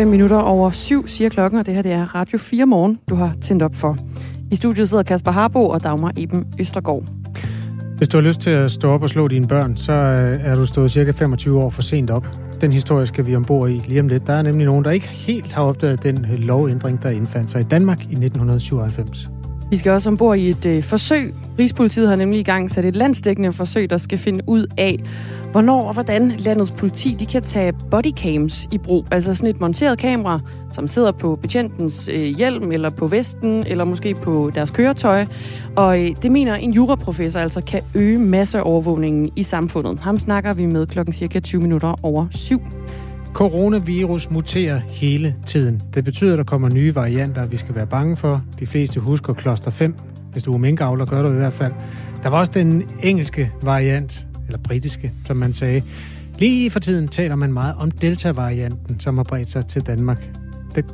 5 minutter over syv, siger klokken, og det her det er Radio 4 morgen, du har tændt op for. I studiet sidder Kasper Harbo og Dagmar Eben Østergaard. Hvis du har lyst til at stå op og slå dine børn, så øh, er du stået cirka 25 år for sent op. Den historie skal vi ombord i lige om lidt. Der er nemlig nogen, der ikke helt har opdaget den lovændring, der indfandt sig i Danmark i 1997. Vi skal også ombord i et øh, forsøg. Rigspolitiet har nemlig i gang sat et landsdækkende forsøg, der skal finde ud af, hvornår og hvordan landets politi de kan tage bodycams i brug. Altså sådan et monteret kamera, som sidder på betjentens øh, hjelm, eller på vesten, eller måske på deres køretøj. Og øh, det mener en juraprofessor altså kan øge masseovervågningen i samfundet. Ham snakker vi med klokken cirka 20 minutter over syv. Coronavirus muterer hele tiden. Det betyder, at der kommer nye varianter, vi skal være bange for. De fleste husker kloster 5. Hvis du er minkavler, gør du i hvert fald. Der var også den engelske variant, eller britiske, som man sagde. Lige for tiden taler man meget om Delta-varianten, som har bredt sig til Danmark. Det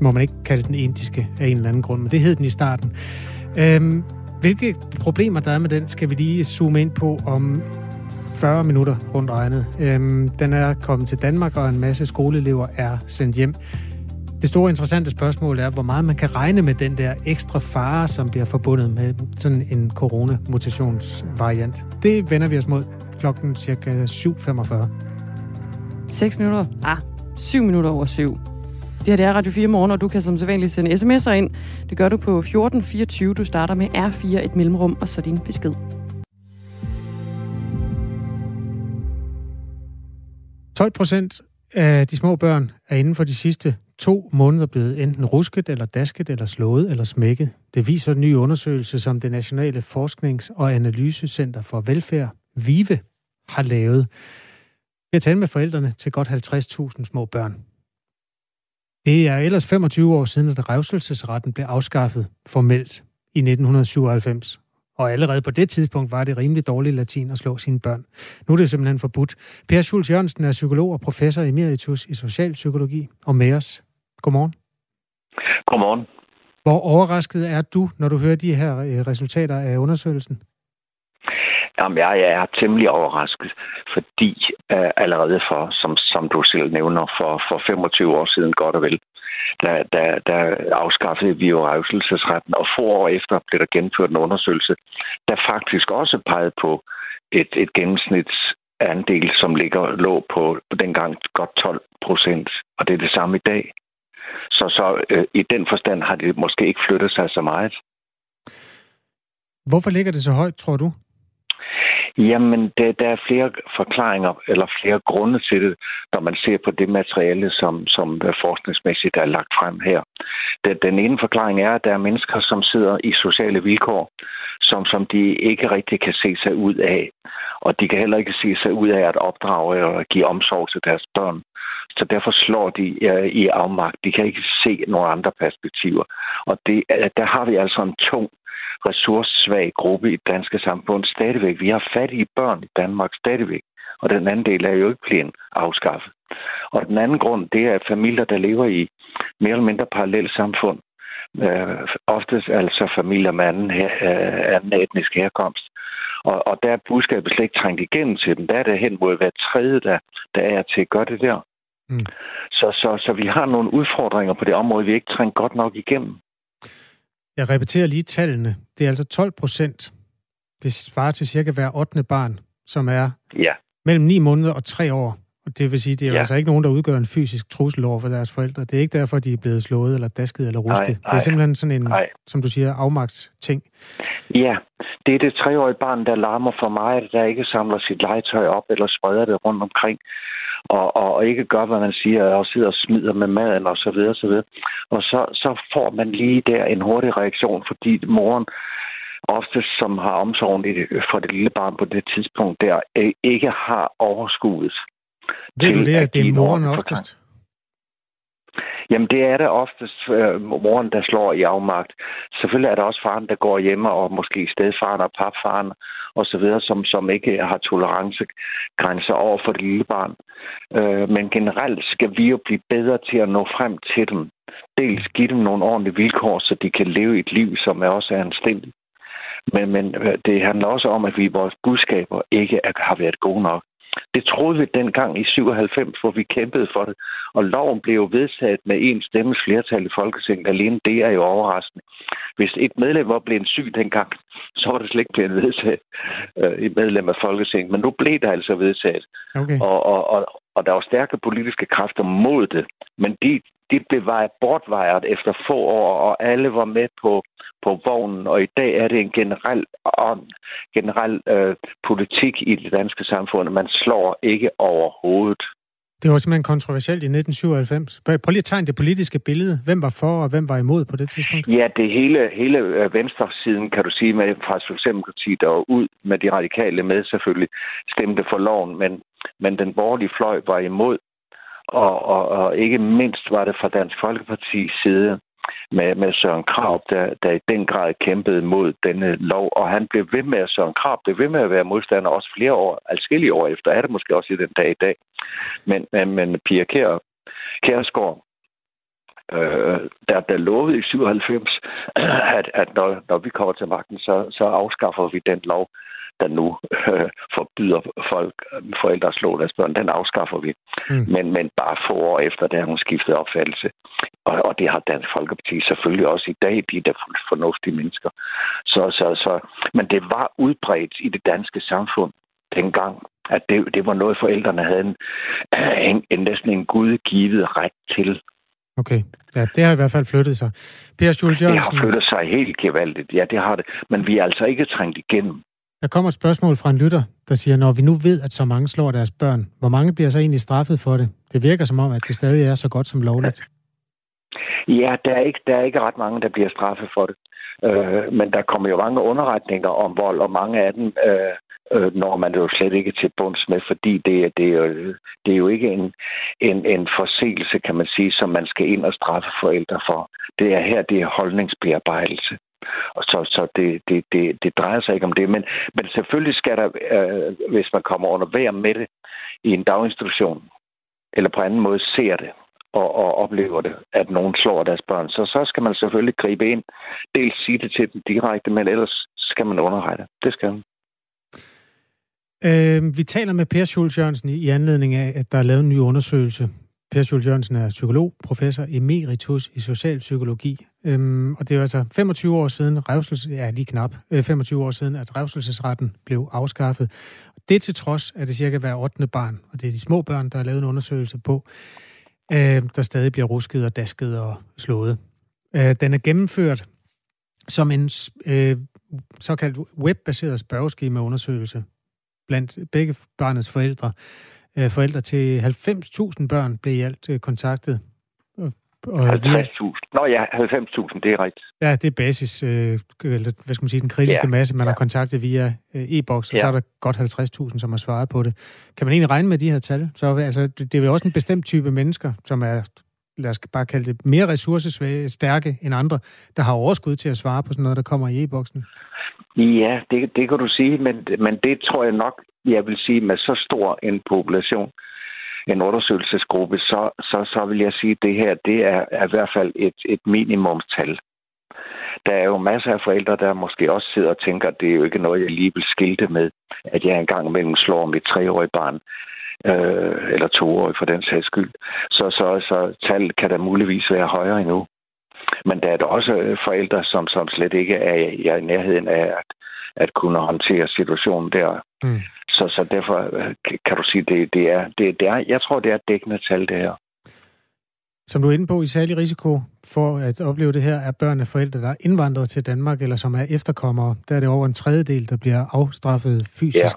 må man ikke kalde den indiske af en eller anden grund, men det hed den i starten. Øhm, hvilke problemer der er med den, skal vi lige zoome ind på om 40 minutter rundt regnet. Øhm, den er kommet til Danmark, og en masse skoleelever er sendt hjem. Det store interessante spørgsmål er, hvor meget man kan regne med den der ekstra fare, som bliver forbundet med sådan en coronamutationsvariant. Det vender vi os mod klokken cirka 7.45. 6 minutter? Ah, 7 minutter over 7. Det her det er Radio 4 morgen, og du kan som sædvanligt sende sms'er ind. Det gør du på 1424. Du starter med R4, et mellemrum, og så din besked. 12 procent af de små børn er inden for de sidste to måneder blevet enten rusket, eller dasket, eller slået, eller smækket. Det viser en ny undersøgelse, som det Nationale Forsknings- og Analysecenter for Velfærd, VIVE, har lavet. Vi har talt med forældrene til godt 50.000 små børn. Det er ellers 25 år siden, at revselsesretten blev afskaffet formelt i 1997. Og allerede på det tidspunkt var det rimelig dårligt latin at slå sine børn. Nu er det simpelthen forbudt. Per Schulz Jørgensen er psykolog og professor emeritus i socialpsykologi og med os. Godmorgen. Godmorgen. Hvor overrasket er du, når du hører de her øh, resultater af undersøgelsen? Jamen, jeg er temmelig overrasket, fordi uh, allerede for, som, som du selv nævner, for, for 25 år siden godt og vel, der, der, der afskaffede vi jo revselsesretten, og få år efter blev der gennemført en undersøgelse, der faktisk også pegede på et, et gennemsnitsandel, som ligger lå på, på dengang godt 12 procent, og det er det samme i dag. Så, så øh, i den forstand har det måske ikke flyttet sig så meget. Hvorfor ligger det så højt, tror du? Jamen, det, der er flere forklaringer, eller flere grunde til det, når man ser på det materiale, som, som forskningsmæssigt er lagt frem her. Den, den ene forklaring er, at der er mennesker, som sidder i sociale vilkår, som, som de ikke rigtig kan se sig ud af. Og de kan heller ikke se sig ud af at opdrage og give omsorg til deres børn. Så derfor slår de uh, i afmagt. De kan ikke se nogle andre perspektiver. Og det, der har vi altså en tung ressourcesvag gruppe i det danske samfund stadigvæk. Vi har fattige børn i Danmark stadigvæk, og den anden del er jo ikke blevet afskaffet. Og den anden grund, det er familier, der lever i mere eller mindre parallelt samfund. Øh, oftest altså familier med anden, her, øh, anden etnisk herkomst. Og, og der er budskabet slet ikke trængt igennem til dem. Der er det hen mod hver tredje, der, der er til at gøre det der. Mm. Så, så, så vi har nogle udfordringer på det område, vi ikke trængt godt nok igennem. Jeg repeterer lige tallene. Det er altså 12 procent. Det svarer til cirka hver 8. barn, som er ja. mellem 9 måneder og 3 år. Og det vil sige, det er ja. altså ikke nogen, der udgør en fysisk trussel over for deres forældre. Det er ikke derfor, de er blevet slået, eller dasket, eller rusket. Nej, nej, det er simpelthen sådan en, nej. som du siger, afmagt ting. Ja, det er det treårige barn, der larmer for mig, der ikke samler sit legetøj op, eller spreder det rundt omkring og, og, og ikke gør, hvad man siger, og sidder og smider med maden og så videre, så videre. Og så, så får man lige der en hurtig reaktion, fordi moren ofte, som har omsorgen for det lille barn på det tidspunkt der, ikke har overskuddet. Ved du det, at det er moren oftest? Jamen, det er det oftest øh, moren, der slår i afmagt. Selvfølgelig er der også faren, der går hjemme, og måske stedfaren og papfaren osv., som, som ikke har tolerancegrænser over for det lille barn. Øh, men generelt skal vi jo blive bedre til at nå frem til dem. Dels give dem nogle ordentlige vilkår, så de kan leve et liv, som er også er anstændigt. Men, men øh, det handler også om, at vi i vores budskaber ikke har været gode nok. Det troede vi dengang i 97, hvor vi kæmpede for det. Og loven blev jo vedtaget med en stemmes flertal i Folketinget. Alene det er jo overraskende. Hvis et medlem var blevet syg dengang, så var det slet ikke blevet vedtaget øh, i medlem af Folketinget. Men nu blev det altså vedtaget. Okay. Og, og, og, og der var stærke politiske kræfter mod det. Men de, de blev bortvejret efter få år, og alle var med på, på vognen. Og i dag er det en generel, om, generel øh, politik i det danske samfund. Man slår ikke over hovedet. Det var simpelthen kontroversielt i 1997. Prøv lige at tegne det politiske billede. Hvem var for, og hvem var imod på det tidspunkt? Ja, det hele, hele øh, venstresiden, kan du sige, med fra Socialdemokratiet, der var ud med de radikale med selvfølgelig, stemte for loven, men, men den borgerlige fløj var imod. Og, og, og ikke mindst var det fra Dansk Folkepartis side med, med Søren Krab, der, der i den grad kæmpede mod denne lov. Og han blev ved med, at Søren Krab blev ved med at være modstander også flere år, alskillige år efter, er det måske også i den dag i dag. Men, men, men Pia Kær, Kærsgaard, øh, der, der lovede i 97, at, at når, når vi kommer til magten, så, så afskaffer vi den lov der nu øh, forbyder folk, forældre at slå deres børn, den afskaffer vi. Mm. Men, men bare få år efter, der har hun skiftet opfattelse. Og, og det har Dansk Folkeparti selvfølgelig også i dag, de der fornuftige mennesker. Så, så, så, men det var udbredt i det danske samfund dengang, at det, det var noget, forældrene havde en, en, en næsten en gudgivet ret til. Okay, ja, det har i hvert fald flyttet sig. Per Jules Jørgensen... Det har flyttet sig helt gevaldigt, ja, det har det. Men vi er altså ikke trængt igennem. Der kommer et spørgsmål fra en lytter, der siger, når vi nu ved, at så mange slår deres børn, hvor mange bliver så egentlig straffet for det? Det virker som om, at det stadig er så godt som lovligt. Ja, der er ikke, der er ikke ret mange, der bliver straffet for det. Øh, men der kommer jo mange underretninger om vold, og mange af dem øh, øh, når man jo slet ikke til bunds med, fordi det, det, er, jo, det er jo ikke en, en, en forseelse, kan man sige, som man skal ind og straffe forældre for. Det er her, det er holdningsbearbejdelse. Og så, så det, det, det, det drejer sig ikke om det. Men, men selvfølgelig skal der, øh, hvis man kommer under vejr med det i en daginstitution, eller på anden måde ser det, og, og oplever det, at nogen slår deres børn, så, så skal man selvfølgelig gribe ind. Dels sige det til dem direkte, men ellers skal man underrette. Det skal man. Øh, vi taler med Per Schultz Jørgensen i anledning af, at der er lavet en ny undersøgelse. Per Schultz Jørgensen er psykolog, professor emeritus i socialpsykologi. Øhm, og det er altså 25 år siden, revsels, ja lige knap, øh, 25 år siden, at revselsesretten blev afskaffet. Det til trods er det cirka hver 8. barn, og det er de små børn, der har lavet en undersøgelse på, øh, der stadig bliver rusket og dasket og slået. Øh, den er gennemført som en øh, såkaldt webbaseret spørgeskemaundersøgelse blandt begge barnets forældre. Øh, forældre til 90.000 børn blev i alt øh, kontaktet. 50.000. Nå ja, 90.000, det er rigtigt. Ja, det er basis, øh, eller, hvad skal man sige, den kritiske ja. masse, man ja. har kontaktet via øh, e-boks, og ja. så er der godt 50.000, som har svaret på det. Kan man egentlig regne med de her tal? Så altså, det, det er jo også en bestemt type mennesker, som er, lad os bare kalde det, mere ressourcesvage, stærke end andre, der har overskud til at svare på sådan noget, der kommer i e-boksen. Ja, det, det kan du sige, men, men det tror jeg nok, jeg vil sige, med så stor en population, en undersøgelsesgruppe, så, så, så vil jeg sige, at det her det er, er i hvert fald et, et minimumstal. Der er jo masser af forældre, der måske også sidder og tænker, at det er jo ikke noget, jeg lige vil skilte med, at jeg engang imellem slår mit treårige barn, øh, eller toårige for den sags skyld. Så, så, så tallet kan da muligvis være højere endnu. Men der er der også øh, forældre, som, som slet ikke er, er i nærheden af at, at kunne håndtere situationen der. Mm. Så, så derfor øh, kan du sige, det, det, er, det, det er, jeg tror, det er dækkende tal, det her. Som du er inde på, i særlig risiko for at opleve det her, er børn af forældre, der er indvandret til Danmark, eller som er efterkommere. Der er det over en tredjedel, der bliver afstraffet fysisk.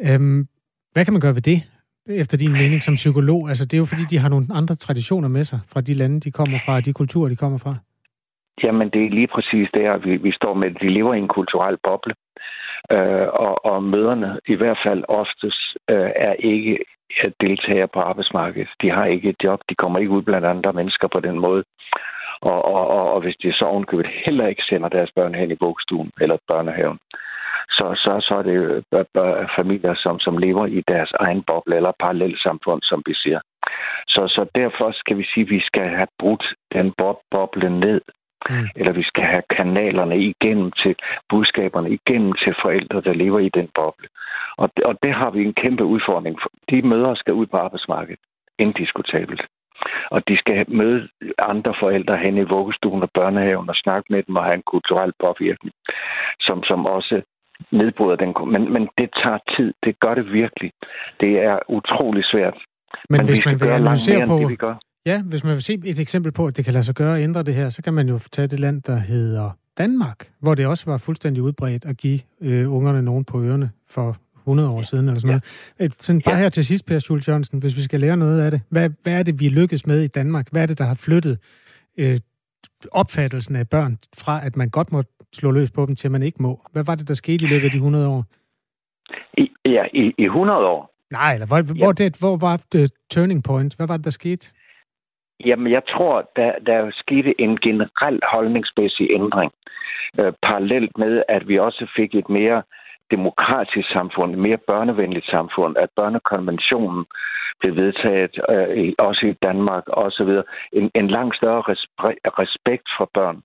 Ja. Øhm, hvad kan man gøre ved det? Efter din mening som psykolog? Altså, det er jo fordi, de har nogle andre traditioner med sig fra de lande, de kommer fra, og de kulturer, de kommer fra. Jamen, det er lige præcis der, vi, vi står med. De lever i en kulturel boble, øh, og, og møderne i hvert fald oftest øh, er ikke deltagere på arbejdsmarkedet. De har ikke et job, de kommer ikke ud blandt andre mennesker på den måde. Og, og, og, og hvis de så ovenkøbet heller ikke sender deres børn hen i bogstuen eller børnehaven, så, så, så er det jo familier, som, som lever i deres egen boble eller parallelsamfund, som vi siger. Så, så derfor skal vi sige, at vi skal have brudt den boble ned. Mm. Eller vi skal have kanalerne igennem til budskaberne, igennem til forældre, der lever i den boble. Og og det har vi en kæmpe udfordring for. De mødre skal ud på arbejdsmarkedet. Indiskutabelt. Og de skal møde andre forældre hen i vuggestuen og børnehaven og snakke med dem og have en kulturel påvirkning, som, som også nedbryder den. Men, men det tager tid. Det gør det virkelig. Det er utrolig svært. Men, men hvis man vil analysere på... Det, vi gør. Ja, hvis man vil se et eksempel på, at det kan lade sig gøre at ændre det her, så kan man jo tage det land, der hedder Danmark, hvor det også var fuldstændig udbredt at give øh, ungerne nogen på ørerne for 100 år siden, eller sådan ja. noget. Et, sådan bare ja. her til sidst, Per Schultz Jørgensen, hvis vi skal lære noget af det. Hvad, hvad er det, vi lykkes med i Danmark? Hvad er det, der har flyttet øh, opfattelsen af børn fra, at man godt må slå løs på dem, til man ikke må? Hvad var det, der skete i løbet af de 100 år? I, ja, i, i 100 år? Nej, eller hvor, ja. hvor, det, hvor var det turning point? Hvad var det, der skete? Jamen, jeg tror, der, der skete en generel holdningsmæssig ændring. Øh, parallelt med, at vi også fik et mere demokratisk samfund, et mere børnevenligt samfund, at børnekonventionen blev vedtaget, øh, også i Danmark osv. En, en langt større respekt for børn.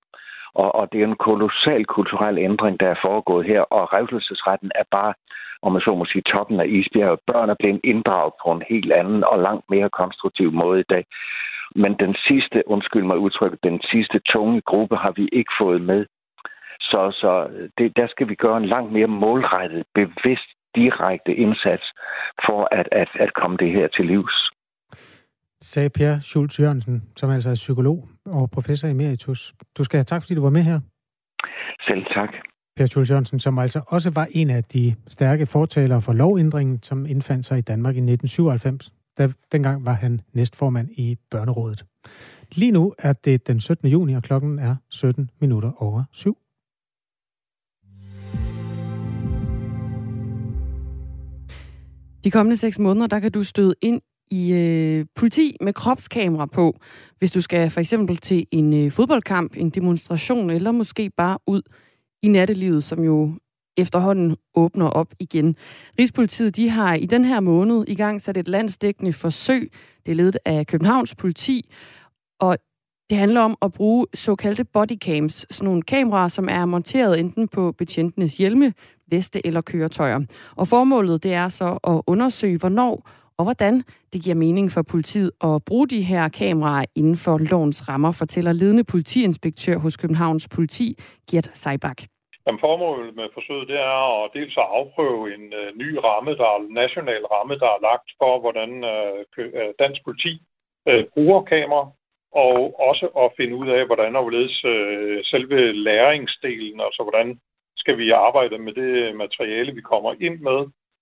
Og, og det er en kolossal kulturel ændring, der er foregået her, og revselsesretten er bare, om man så må sige, toppen af isbjerget. Børn er blevet inddraget på en helt anden og langt mere konstruktiv måde i dag. Men den sidste, undskyld mig udtrykket, den sidste tunge gruppe har vi ikke fået med. Så, så det, der skal vi gøre en langt mere målrettet, bevidst, direkte indsats for at, at, at komme det her til livs. Sagde Per Schultz Jørgensen, som altså er psykolog og professor emeritus. Du skal have tak, fordi du var med her. Selv tak. Per Schultz Jørgensen, som altså også var en af de stærke fortalere for lovændringen, som indfandt sig i Danmark i 1997. Da, dengang var han næstformand i Børnerådet. Lige nu er det den 17. juni, og klokken er 17 minutter over syv. De kommende seks måneder, der kan du støde ind i øh, politi med kropskamera på, hvis du skal for eksempel til en øh, fodboldkamp, en demonstration, eller måske bare ud i nattelivet, som jo efterhånden åbner op igen. Rigspolitiet de har i den her måned i gang sat et landsdækkende forsøg. Det er ledet af Københavns politi, og det handler om at bruge såkaldte bodycams, sådan nogle kameraer, som er monteret enten på betjentenes hjelme, veste eller køretøjer. Og formålet det er så at undersøge, hvornår og hvordan det giver mening for politiet at bruge de her kameraer inden for lovens rammer, fortæller ledende politiinspektør hos Københavns Politi, Gert Seibach. Jamen, formålet med forsøget det er at dels at afprøve en uh, ny ramme, der er national ramme, der er lagt for, hvordan uh, dansk politi uh, bruger kamera, og også at finde ud af, hvordan og hvorledes uh, selve læringsdelen, altså hvordan skal vi arbejde med det materiale, vi kommer ind med,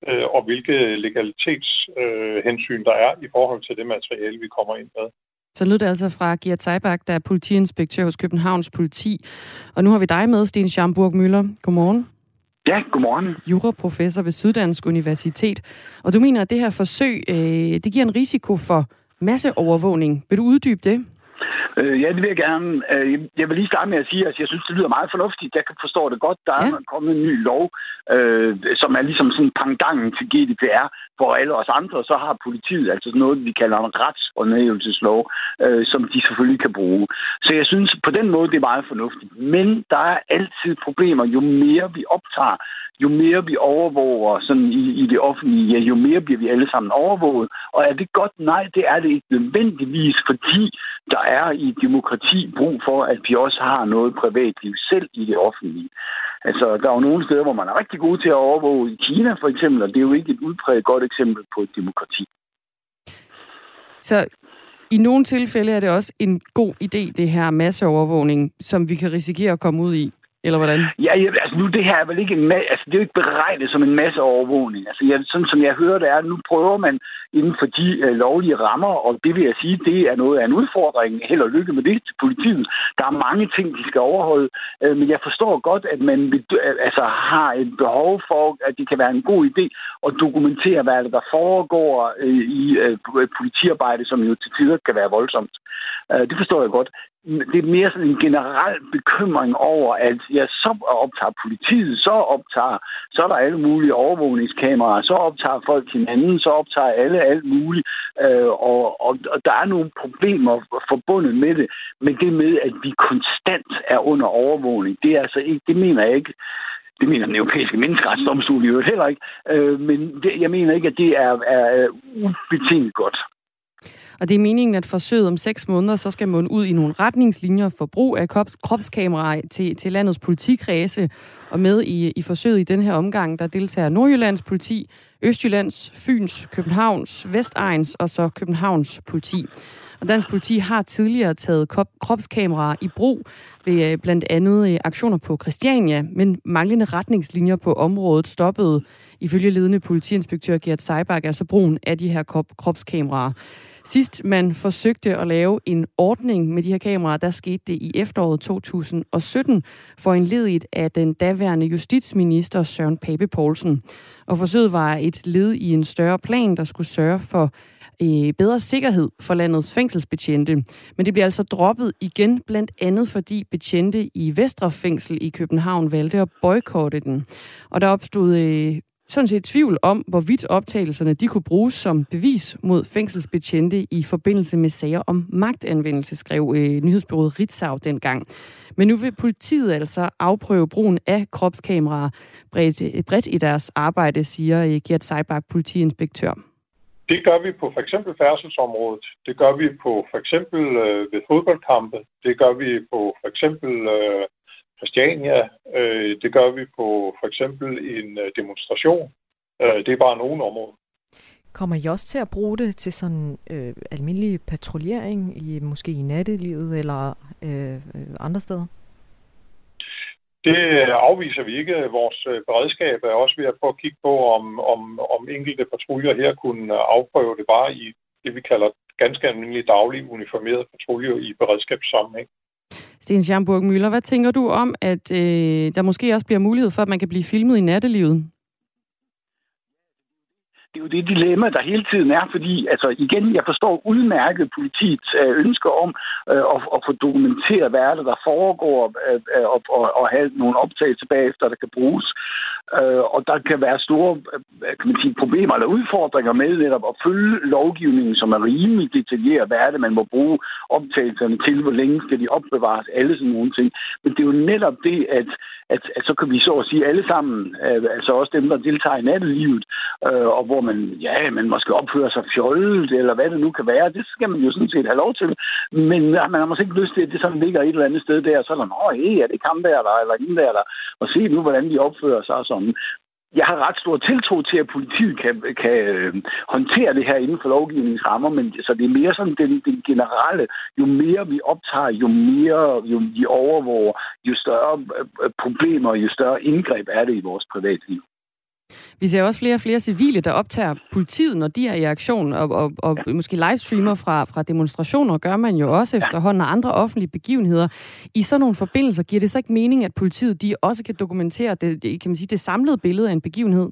uh, og hvilke legalitetshensyn uh, der er i forhold til det materiale, vi kommer ind med. Så lød det altså fra Gert Teibach, der er politiinspektør hos Københavns Politi. Og nu har vi dig med, Sten Schamburg Møller. Godmorgen. Ja, godmorgen. Juraprofessor ved Syddansk Universitet. Og du mener, at det her forsøg, øh, det giver en risiko for masseovervågning. Vil du uddybe det? Øh, ja, det vil jeg gerne. Øh, jeg vil lige starte med at sige, at jeg synes, det lyder meget fornuftigt. Jeg kan forstå det godt. Der er ja. kommet en ny lov, øh, som er ligesom sådan pangdangen til GDPR for alle os andre. Så har politiet altså noget, vi kalder en retshåndhævelseslov, øh, som de selvfølgelig kan bruge. Så jeg synes, på den måde, det er meget fornuftigt. Men der er altid problemer, jo mere vi optager jo mere vi overvåger sådan i, i det offentlige, ja, jo mere bliver vi alle sammen overvåget. Og er det godt? Nej, det er det ikke nødvendigvis, fordi der er i demokrati brug for, at vi også har noget privatliv selv i det offentlige. Altså, der er jo nogle steder, hvor man er rigtig god til at overvåge. I Kina for eksempel, og det er jo ikke et udpræget godt eksempel på et demokrati. Så i nogle tilfælde er det også en god idé, det her masseovervågning, som vi kan risikere at komme ud i? Eller hvordan? Ja, ja altså nu det her er vel ikke en altså, det er jo ikke beregnet som en masse overvågning. Altså jeg, sådan som jeg hører det er, nu prøver man inden for de øh, lovlige rammer, og det vil jeg sige, det er noget af en udfordring. Held og lykke med det til politiet. Der er mange ting, de skal overholde, øh, men jeg forstår godt, at man øh, altså, har et behov for, at det kan være en god idé at dokumentere, hvad der foregår øh, i øh, politiarbejde, som jo til tider kan være voldsomt. Øh, det forstår jeg godt det er mere sådan en generel bekymring over, at ja, så optager politiet, så optager, så er der alle mulige overvågningskameraer, så optager folk hinanden, så optager alle alt muligt, øh, og, og, og der er nogle problemer forbundet med det, men det med, at vi konstant er under overvågning, det er altså ikke, det mener jeg ikke, Det mener den europæiske menneskeretsdomstol i øvrigt heller ikke. Øh, men det, jeg mener ikke, at det er, er ubetinget godt. Og det er meningen, at forsøget om seks måneder, så skal man ud i nogle retningslinjer for brug af kropskameraer til, til landets politikredse. Og med i, i forsøget i den her omgang, der deltager Nordjyllands politi, Østjyllands, Fyns, Københavns, Vestegns og så Københavns politi. Og dansk politi har tidligere taget kropskameraer i brug ved øh, blandt andet øh, aktioner på Christiania, men manglende retningslinjer på området stoppede ifølge ledende politiinspektør Gert Seiberg altså brugen af de her kropskameraer. Sidst man forsøgte at lave en ordning med de her kameraer, der skete det i efteråret 2017, for en ledigt af den daværende justitsminister Søren Pape Poulsen. Og forsøget var et led i en større plan, der skulle sørge for øh, bedre sikkerhed for landets fængselsbetjente. Men det bliver altså droppet igen, blandt andet fordi betjente i Vestre Fængsel i København valgte at boykotte den. Og der opstod øh, sådan set tvivl om, hvorvidt optagelserne de kunne bruges som bevis mod fængselsbetjente i forbindelse med sager om magtanvendelse, skrev øh, nyhedsbyrået Ritzau dengang. Men nu vil politiet altså afprøve brugen af kropskameraer bredt, bredt i deres arbejde, siger øh, Gert Seibach, politiinspektør. Det gør vi på for eksempel færdselsområdet. Det gør vi på for eksempel øh, ved fodboldkampe. Det gør vi på for eksempel øh, Christiania. Øh, det gør vi på for eksempel en øh, demonstration. Øh, det er bare nogle områder. Kommer I også til at bruge det til sådan øh, almindelig patruljering, i måske i nattelivet eller øh, øh andre steder? Det afviser vi ikke. Vores øh, beredskab er også ved at prøve at kigge på, om, om, om enkelte patruljer her kunne afprøve det bare i det, vi kalder ganske almindelige daglige uniformerede patruljer i beredskabssammenhæng. Sten Schamburg Møller, hvad tænker du om, at øh, der måske også bliver mulighed for, at man kan blive filmet i nattelivet? det er jo det dilemma, der hele tiden er, fordi altså igen, jeg forstår udmærket politiets øh, om øh, at, at få dokumenteret, hvad er det, der foregår, øh, øh og, og, og have nogle optagelser bagefter, der kan bruges. Øh, og der kan være store øh, kan man sige, problemer eller udfordringer med netop at følge lovgivningen, som er rimelig detaljeret. Hvad er det, man må bruge optagelserne til? Hvor længe skal de opbevares? Alle sådan nogle ting. Men det er jo netop det, at, at, at så kan vi så at sige alle sammen, øh, altså også dem, der deltager i nattelivet, øh, og hvor man, ja, man måske opfører sig fjollet, eller hvad det nu kan være, det skal man jo sådan set have lov til. Men man har måske ikke lyst til, at det sådan ligger et eller andet sted der, så er der, åh, hey, er det kamp der, eller ingen der, eller, og se nu, hvordan de opfører sig og sådan jeg har ret stor tiltro til, at politiet kan, kan øh, håndtere det her inden for lovgivningens rammer, men så det er mere sådan den, den generelle, jo mere vi optager, jo mere jo, vi overvåger, jo større øh, problemer, jo større indgreb er det i vores privatliv. Vi ser også flere og flere civile, der optager politiet, når de er i aktion, og, og, og ja. måske livestreamer fra, fra demonstrationer, gør man jo også efterhånden, og andre offentlige begivenheder. I sådan nogle forbindelser giver det så ikke mening, at politiet de også kan dokumentere det, kan man sige, det samlede billede af en begivenhed?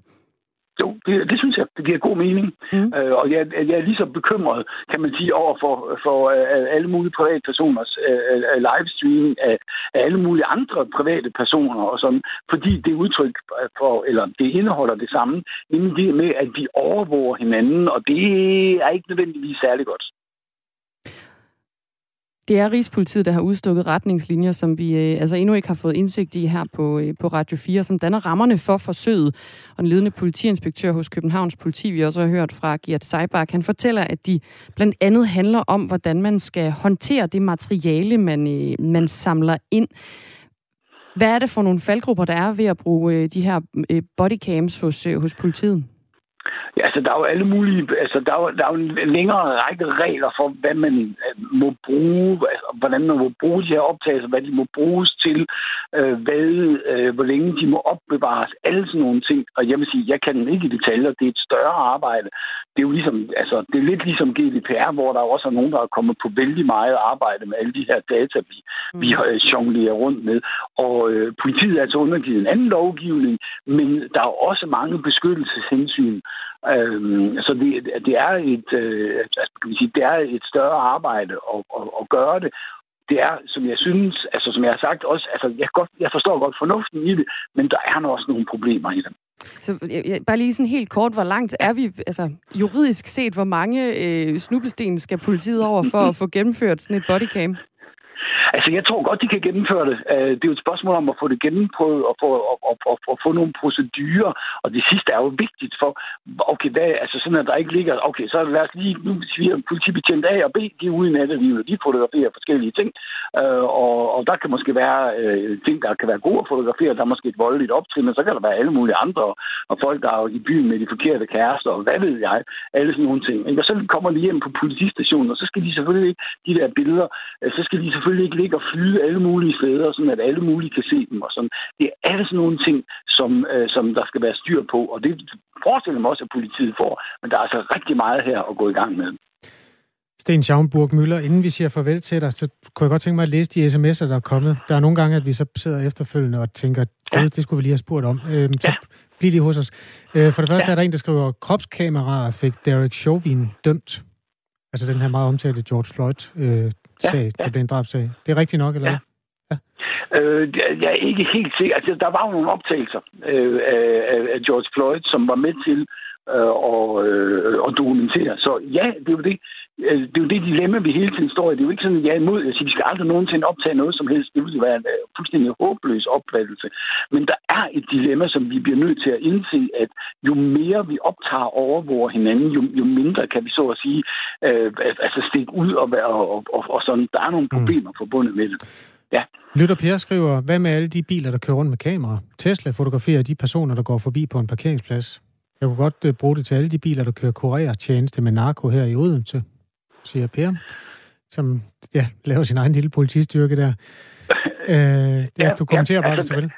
Jo, det, det synes jeg, det giver god mening. Mm. Øh, og jeg, jeg er lige så bekymret, kan man sige, over for, for uh, alle mulige private personers uh, livestreaming af, af alle mulige andre private personer og sådan, fordi det udtryk for, eller det indeholder det samme, nemlig det med, at vi overvåger hinanden, og det er ikke nødvendigvis særlig godt. Det er Rigspolitiet, der har udstukket retningslinjer, som vi øh, altså endnu ikke har fået indsigt i her på, øh, på Radio 4, som danner rammerne for forsøget. Og den ledende politiinspektør hos Københavns Politi, vi også har hørt fra Gert Seibach, han fortæller, at de blandt andet handler om, hvordan man skal håndtere det materiale, man, øh, man samler ind. Hvad er det for nogle faldgrupper, der er ved at bruge øh, de her øh, bodycams hos, øh, hos politiet? Ja, altså, der er jo alle mulige, altså, der er jo, der er jo en længere række regler for, hvad man øh, må bruge, altså, hvordan man må bruge de her optagelser, hvad de må bruges til, øh, hvad, øh, hvor længe de må opbevares, alle sådan nogle ting. Og jeg vil sige, jeg kan ikke i detaljer, det er et større arbejde. Det er jo ligesom, altså, det er lidt ligesom GDPR, hvor der også er nogen, der er kommet på vældig meget arbejde med alle de her data, vi, mm. vi jonglerer rundt med. Og øh, politiet er altså undergivet en anden lovgivning, men der er også mange beskyttelseshensyn, Øhm, så det, det, er et, øh, altså, kan sige, det er et større arbejde at, at, at gøre det. Det er, som jeg synes, altså som jeg har sagt også, altså jeg, godt, jeg forstår godt fornuften i det, men der er også nogle problemer i det. Så jeg, bare lige sådan helt kort, hvor langt er vi, altså juridisk set, hvor mange øh, snublesten skal politiet over for at få gennemført sådan et bodycam? Altså, jeg tror godt, de kan gennemføre det. Øh, det er jo et spørgsmål om at få det gennemprøvet og få, og, og, og, og få nogle procedurer. Og det sidste er jo vigtigt for, okay, hvad, altså sådan, at der ikke ligger, okay, så lad os lige, nu siger politibetjent A og B, de er ude i nattelivet, de fotograferer forskellige ting. Øh, og, og der kan måske være øh, ting, der kan være gode at fotografere. Der er måske et voldeligt optrin, men så kan der være alle mulige andre. Og folk, der er i byen med de forkerte kærester, og hvad ved jeg. Alle sådan nogle ting. Og så kommer de hjem på politistationen, og så skal de selvfølgelig ikke, de der billeder, øh, så skal de selvfølgelig ikke ligge og flyde alle mulige steder, sådan at alle mulige kan se dem. Og sådan. Det er alle sådan nogle ting, som, øh, som der skal være styr på, og det forestiller mig også, at politiet får. Men der er altså rigtig meget her at gå i gang med. Sten Schaumburg Møller, inden vi siger farvel til dig, så kunne jeg godt tænke mig at læse de sms'er, der er kommet. Der er nogle gange, at vi så sidder efterfølgende og tænker, ja. det skulle vi lige have spurgt om. Øhm, så ja. bliv lige hos os. Øh, for det første ja. er der en, der skriver, kropskameraer fik Derek Chauvin dømt. Altså den her meget omtalte George Floyd-sag, øh, ja, ja. det blev en drabsag. Det er rigtigt nok, eller ja. Ja. Øh, jeg er ikke helt sikker. Altså, der var jo nogle optagelser øh, af, af George Floyd, som var med til øh, og, øh, og dokumentere. Så ja, det er jo det. Øh, det er jo det dilemma, vi hele tiden står i. Det er jo ikke sådan, at jeg er imod. Jeg siger, vi skal aldrig nogensinde optage noget som helst. Det vil være en uh, fuldstændig håbløs opfattelse. Men der er et dilemma, som vi bliver nødt til at indse, at jo mere vi optager overvåger hinanden, jo, jo mindre kan vi så at sige uh, altså stikke ud og, være, og, og, og sådan. Der er nogle mm. problemer mm. forbundet med det. Ja. Lytter Per skriver, hvad med alle de biler, der kører rundt med kamera? Tesla fotograferer de personer, der går forbi på en parkeringsplads. Jeg kunne godt uh, bruge det til alle de biler, der kører kurertjeneste med narko her i Odense siger Per, som ja, laver sin egen lille politistyrke der. Øh, ja, ja, du kommenterer ja, bare, altså, hvis du vil.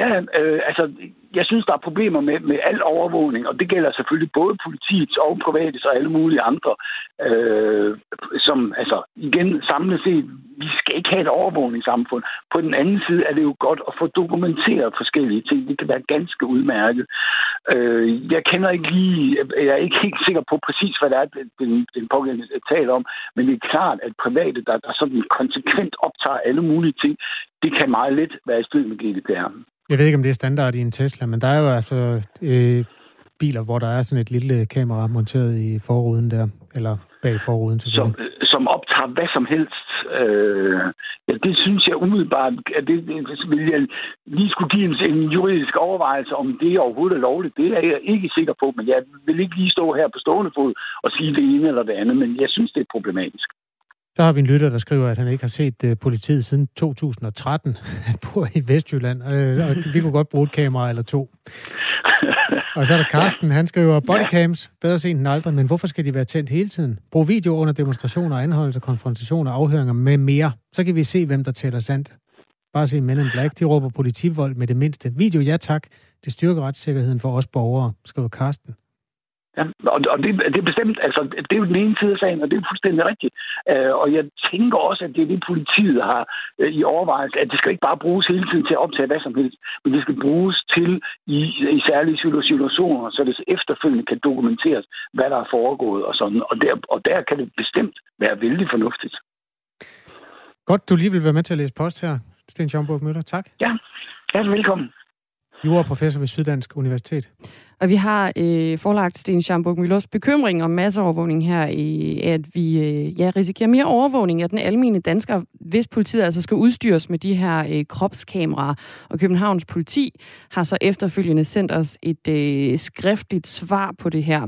Ja, øh, altså, jeg synes, der er problemer med, med al overvågning, og det gælder selvfølgelig både politiets og private og alle mulige andre, øh, som, altså, igen, samlet set, vi skal ikke have et overvågningssamfund. På den anden side er det jo godt at få dokumenteret forskellige ting. Det kan være ganske udmærket. Øh, jeg kender ikke lige, jeg er ikke helt sikker på præcis, hvad det er, den, den pågældende taler om, men det er klart, at private, der, der sådan konsekvent optager alle mulige ting, det kan meget let være i strid med GDPR. Jeg ved ikke, om det er standard i en Tesla, men der er jo altså øh, biler, hvor der er sådan et lille kamera monteret i forruden der, eller bag forruden. Som, som optager hvad som helst. Øh, ja, det synes jeg umiddelbart, at det, det vil jeg lige skulle give en, en juridisk overvejelse, om det overhovedet er lovligt. Det er jeg ikke sikker på, men jeg vil ikke lige stå her på stående fod og sige det ene eller det andet, men jeg synes, det er problematisk. Så har vi en lytter, der skriver, at han ikke har set uh, politiet siden 2013. Han bor i Vestjylland, øh, og vi kunne godt bruge et kamera eller to. og så er der Karsten, han skriver, bodycams, bedre sent end aldrig, men hvorfor skal de være tændt hele tiden? Brug video under demonstrationer, anholdelser, konfrontationer, afhøringer med mere. Så kan vi se, hvem der tæller sandt. Bare se Men in Black, de råber politivold med det mindste. Video, ja tak. Det styrker retssikkerheden for os borgere, skriver Karsten. Ja, og, og det, det er bestemt, altså, det er jo den ene side af sagen, og det er fuldstændig rigtigt. Uh, og jeg tænker også, at det er det, politiet har uh, i overvejelse, at det skal ikke bare bruges hele tiden til at optage hvad som helst, men det skal bruges til i, i særlige situationer, så det efterfølgende kan dokumenteres, hvad der er foregået og sådan. Og der, og der kan det bestemt være vældig fornuftigt. Godt, du lige vil være med til at læse post her, Sten Schomburg Møller. Tak. Ja, ja velkommen. Juraprofessor ved Syddansk Universitet. Og vi har øh, forlagt Sten Schamburg Møllers bekymring om masseovervågning her, i, at vi øh, ja, risikerer mere overvågning af den almindelige dansker, hvis politiet altså skal udstyres med de her øh, kropskameraer. Og Københavns politi har så efterfølgende sendt os et øh, skriftligt svar på det her.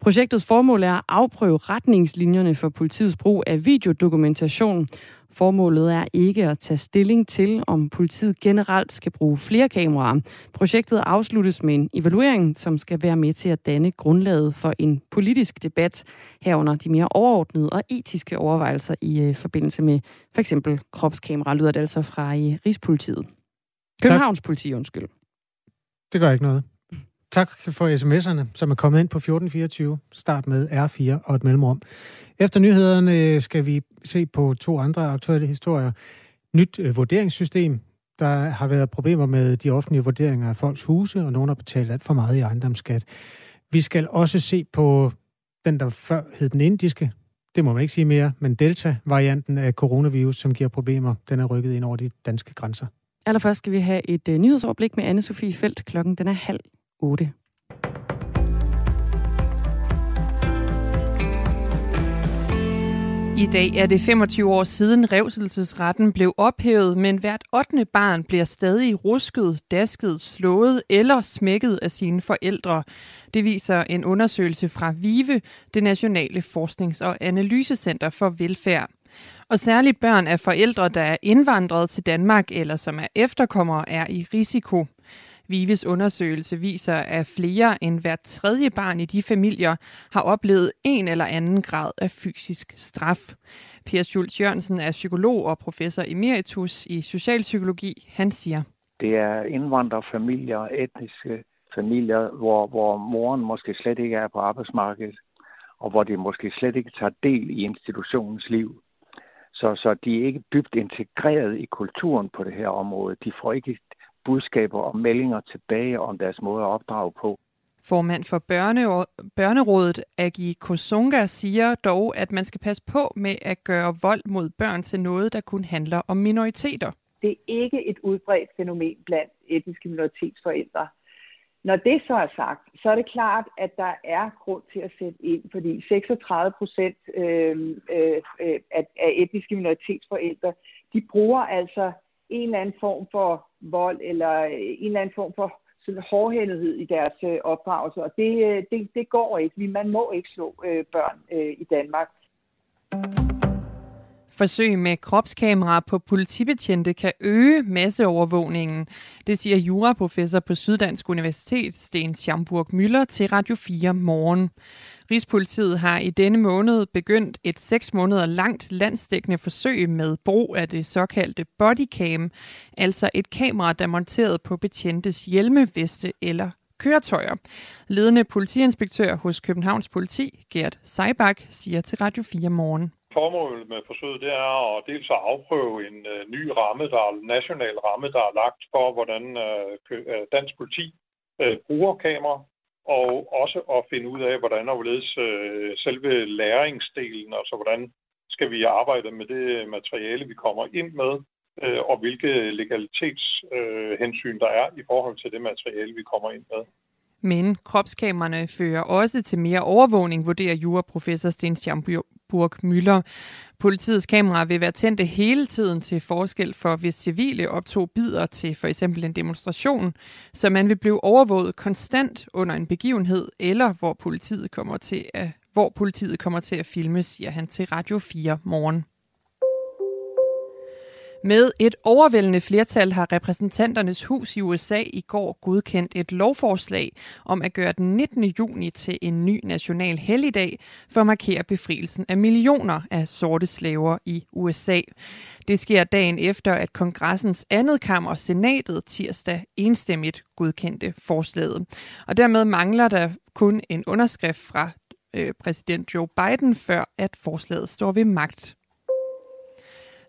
Projektets formål er at afprøve retningslinjerne for politiets brug af videodokumentation. Formålet er ikke at tage stilling til, om politiet generelt skal bruge flere kameraer. Projektet afsluttes med en evaluering, som skal være med til at danne grundlaget for en politisk debat herunder de mere overordnede og etiske overvejelser i øh, forbindelse med for eksempel kropskamera, lyder det altså fra i Rigspolitiet. Københavns tak. politi, undskyld. Det gør ikke noget. Tak for sms'erne, som er kommet ind på 1424. Start med R4 og et mellemrum. Efter nyhederne skal vi se på to andre aktuelle historier. Nyt øh, vurderingssystem. Der har været problemer med de offentlige vurderinger af folks huse, og nogen har betalt alt for meget i ejendomsskat. Vi skal også se på den, der før hed den indiske. Det må man ikke sige mere, men Delta-varianten af coronavirus, som giver problemer, den er rykket ind over de danske grænser. Allerførst skal vi have et uh, nyhedsoverblik med anne Sofie Felt. Klokken den er halv 8. I dag er det 25 år siden revselsesretten blev ophævet, men hvert 8. barn bliver stadig rusket, dasket, slået eller smækket af sine forældre. Det viser en undersøgelse fra VIVE, det Nationale Forsknings- og Analysecenter for Velfærd. Og særligt børn af forældre, der er indvandret til Danmark eller som er efterkommere, er i risiko. Vives undersøgelse viser, at flere end hver tredje barn i de familier har oplevet en eller anden grad af fysisk straf. Per Schultz Jørgensen er psykolog og professor emeritus i socialpsykologi. Han siger, Det er indvandrerfamilier, etniske familier, hvor, hvor moren måske slet ikke er på arbejdsmarkedet, og hvor de måske slet ikke tager del i institutionens liv. Så, så de er ikke dybt integreret i kulturen på det her område. De får ikke budskaber og meldinger tilbage om deres måde at opdrage på. Formand for børne Børnerådet, Agi Kosunga, siger dog, at man skal passe på med at gøre vold mod børn til noget, der kun handler om minoriteter. Det er ikke et udbredt fænomen blandt etniske minoritetsforældre. Når det så er sagt, så er det klart, at der er grund til at sætte ind, fordi 36 procent øh, øh, af, af etniske minoritetsforældre, de bruger altså en eller anden form for vold eller øh, en eller anden form for sådan hårdhændighed i deres øh, opdragelse, og det, øh, det, det går ikke. Man må ikke slå øh, børn øh, i Danmark. Forsøg med kropskamera på politibetjente kan øge masseovervågningen. Det siger juraprofessor på Syddansk Universitet, Sten Schamburg Møller, til Radio 4 morgen. Rigspolitiet har i denne måned begyndt et seks måneder langt landsdækkende forsøg med brug af det såkaldte bodycam, altså et kamera, der er monteret på betjentes hjelme, veste eller køretøjer. Ledende politiinspektør hos Københavns Politi, Gert Seibach, siger til Radio 4 morgen. Formålet med forsøget det er at dels at afprøve en uh, ny ramme, der er national ramme, der er lagt for, hvordan uh, dansk politi uh, bruger kamera, og også at finde ud af, hvordan og hvorledes øh, selve læringsdelen, altså hvordan skal vi arbejde med det materiale, vi kommer ind med, øh, og hvilke legalitetshensyn øh, der er i forhold til det materiale, vi kommer ind med. Men kropskamerne fører også til mere overvågning, vurderer juraprofessor Sten Burg Møller. Politiets kameraer vil være tændte hele tiden til forskel for, hvis civile optog bider til for eksempel en demonstration, så man vil blive overvåget konstant under en begivenhed, eller hvor politiet kommer til at, hvor politiet kommer til at filme, siger han til Radio 4 morgen. Med et overvældende flertal har repræsentanternes hus i USA i går godkendt et lovforslag om at gøre den 19. juni til en ny national helligdag for at markere befrielsen af millioner af sorte slaver i USA. Det sker dagen efter, at kongressens andet kammer, senatet, tirsdag enstemmigt godkendte forslaget. Og dermed mangler der kun en underskrift fra øh, præsident Joe Biden, før at forslaget står ved magt.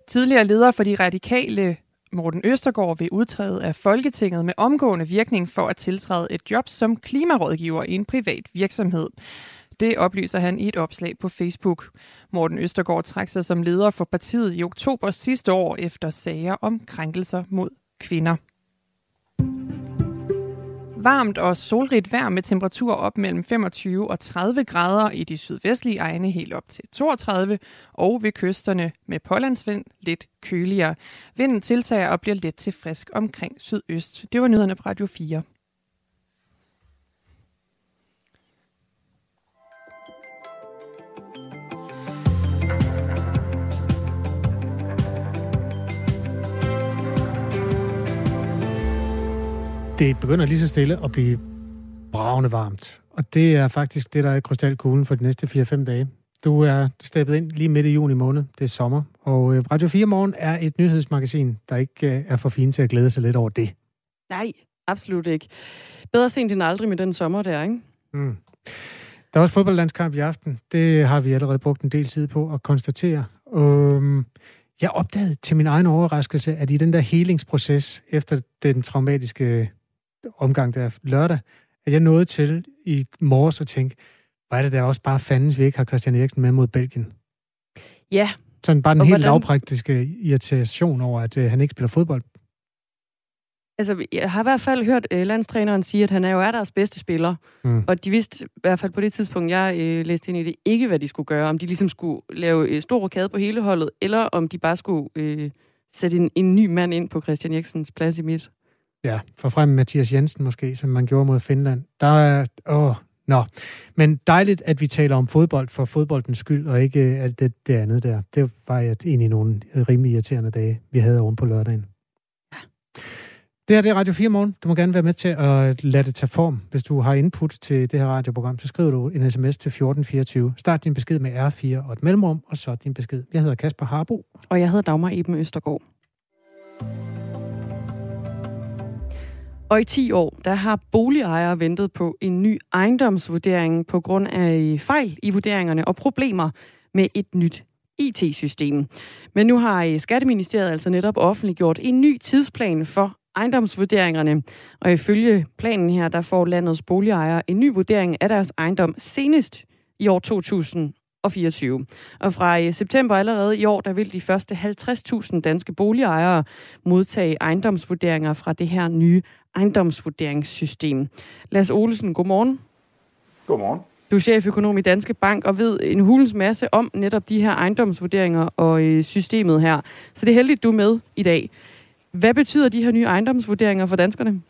Tidligere leder for de radikale Morten Østergaard vil udtræde af Folketinget med omgående virkning for at tiltræde et job som klimarådgiver i en privat virksomhed. Det oplyser han i et opslag på Facebook. Morten Østergaard trak sig som leder for partiet i oktober sidste år efter sager om krænkelser mod kvinder. Varmt og solrigt vejr med temperaturer op mellem 25 og 30 grader i de sydvestlige egne helt op til 32, og ved kysterne med pålandsvind lidt køligere. Vinden tiltager og bliver let til frisk omkring sydøst. Det var nyhederne på Radio 4. Det begynder lige så stille at blive bravende varmt. Og det er faktisk det, der er i krystalkuglen for de næste 4-5 dage. Du er steppet ind lige midt i juni måned. Det er sommer. Og øh, Radio 4 Morgen er et nyhedsmagasin, der ikke øh, er for fint til at glæde sig lidt over det. Nej, absolut ikke. Bedre sent end aldrig med den sommer der, ikke? Mm. Der er også fodboldlandskamp i aften. Det har vi allerede brugt en del tid på at konstatere. Um, jeg opdagede til min egen overraskelse, at i den der helingsproces efter den traumatiske omgang der lørdag, at jeg nåede til i morges at tænke, hvad er det der også bare fandens, vi ikke har Christian Eriksen med mod Belgien? Ja. Sådan bare den helt hvordan... lavpraktiske irritation over, at øh, han ikke spiller fodbold. Altså, jeg har i hvert fald hørt øh, landstræneren sige, at han er jo er deres bedste spiller. Mm. Og de vidste i hvert fald på det tidspunkt, jeg øh, læste ind i det, ikke hvad de skulle gøre. Om de ligesom skulle lave øh, stor rokade på hele holdet, eller om de bare skulle øh, sætte en, en ny mand ind på Christian Jeksens plads i midt. Ja, for frem Mathias Jensen måske, som man gjorde mod Finland. Der er... Åh, Nå, men dejligt, at vi taler om fodbold for fodboldens skyld, og ikke alt det, det andet der. Det var egentlig nogle rimelig irriterende dage, vi havde oven på lørdagen. Ja. Det her det er Radio 4 Morgen. Du må gerne være med til at lade det tage form. Hvis du har input til det her radioprogram, så skriver du en sms til 1424. Start din besked med R4 og et mellemrum, og så din besked. Jeg hedder Kasper Harbo. Og jeg hedder Dagmar Eben Østergaard. Og i 10 år, der har boligejere ventet på en ny ejendomsvurdering på grund af fejl i vurderingerne og problemer med et nyt IT-system. Men nu har øh, Skatteministeriet altså netop offentliggjort en ny tidsplan for ejendomsvurderingerne. Og ifølge planen her, der får landets boligejere en ny vurdering af deres ejendom senest i år 2000 og fra øh, september allerede i år, der vil de første 50.000 danske boligejere modtage ejendomsvurderinger fra det her nye ejendomsvurderingssystem. Lars Olesen, godmorgen. Godmorgen. Du er cheføkonom i Danske Bank og ved en hulens masse om netop de her ejendomsvurderinger og øh, systemet her. Så det er heldigt, du er med i dag. Hvad betyder de her nye ejendomsvurderinger for danskerne?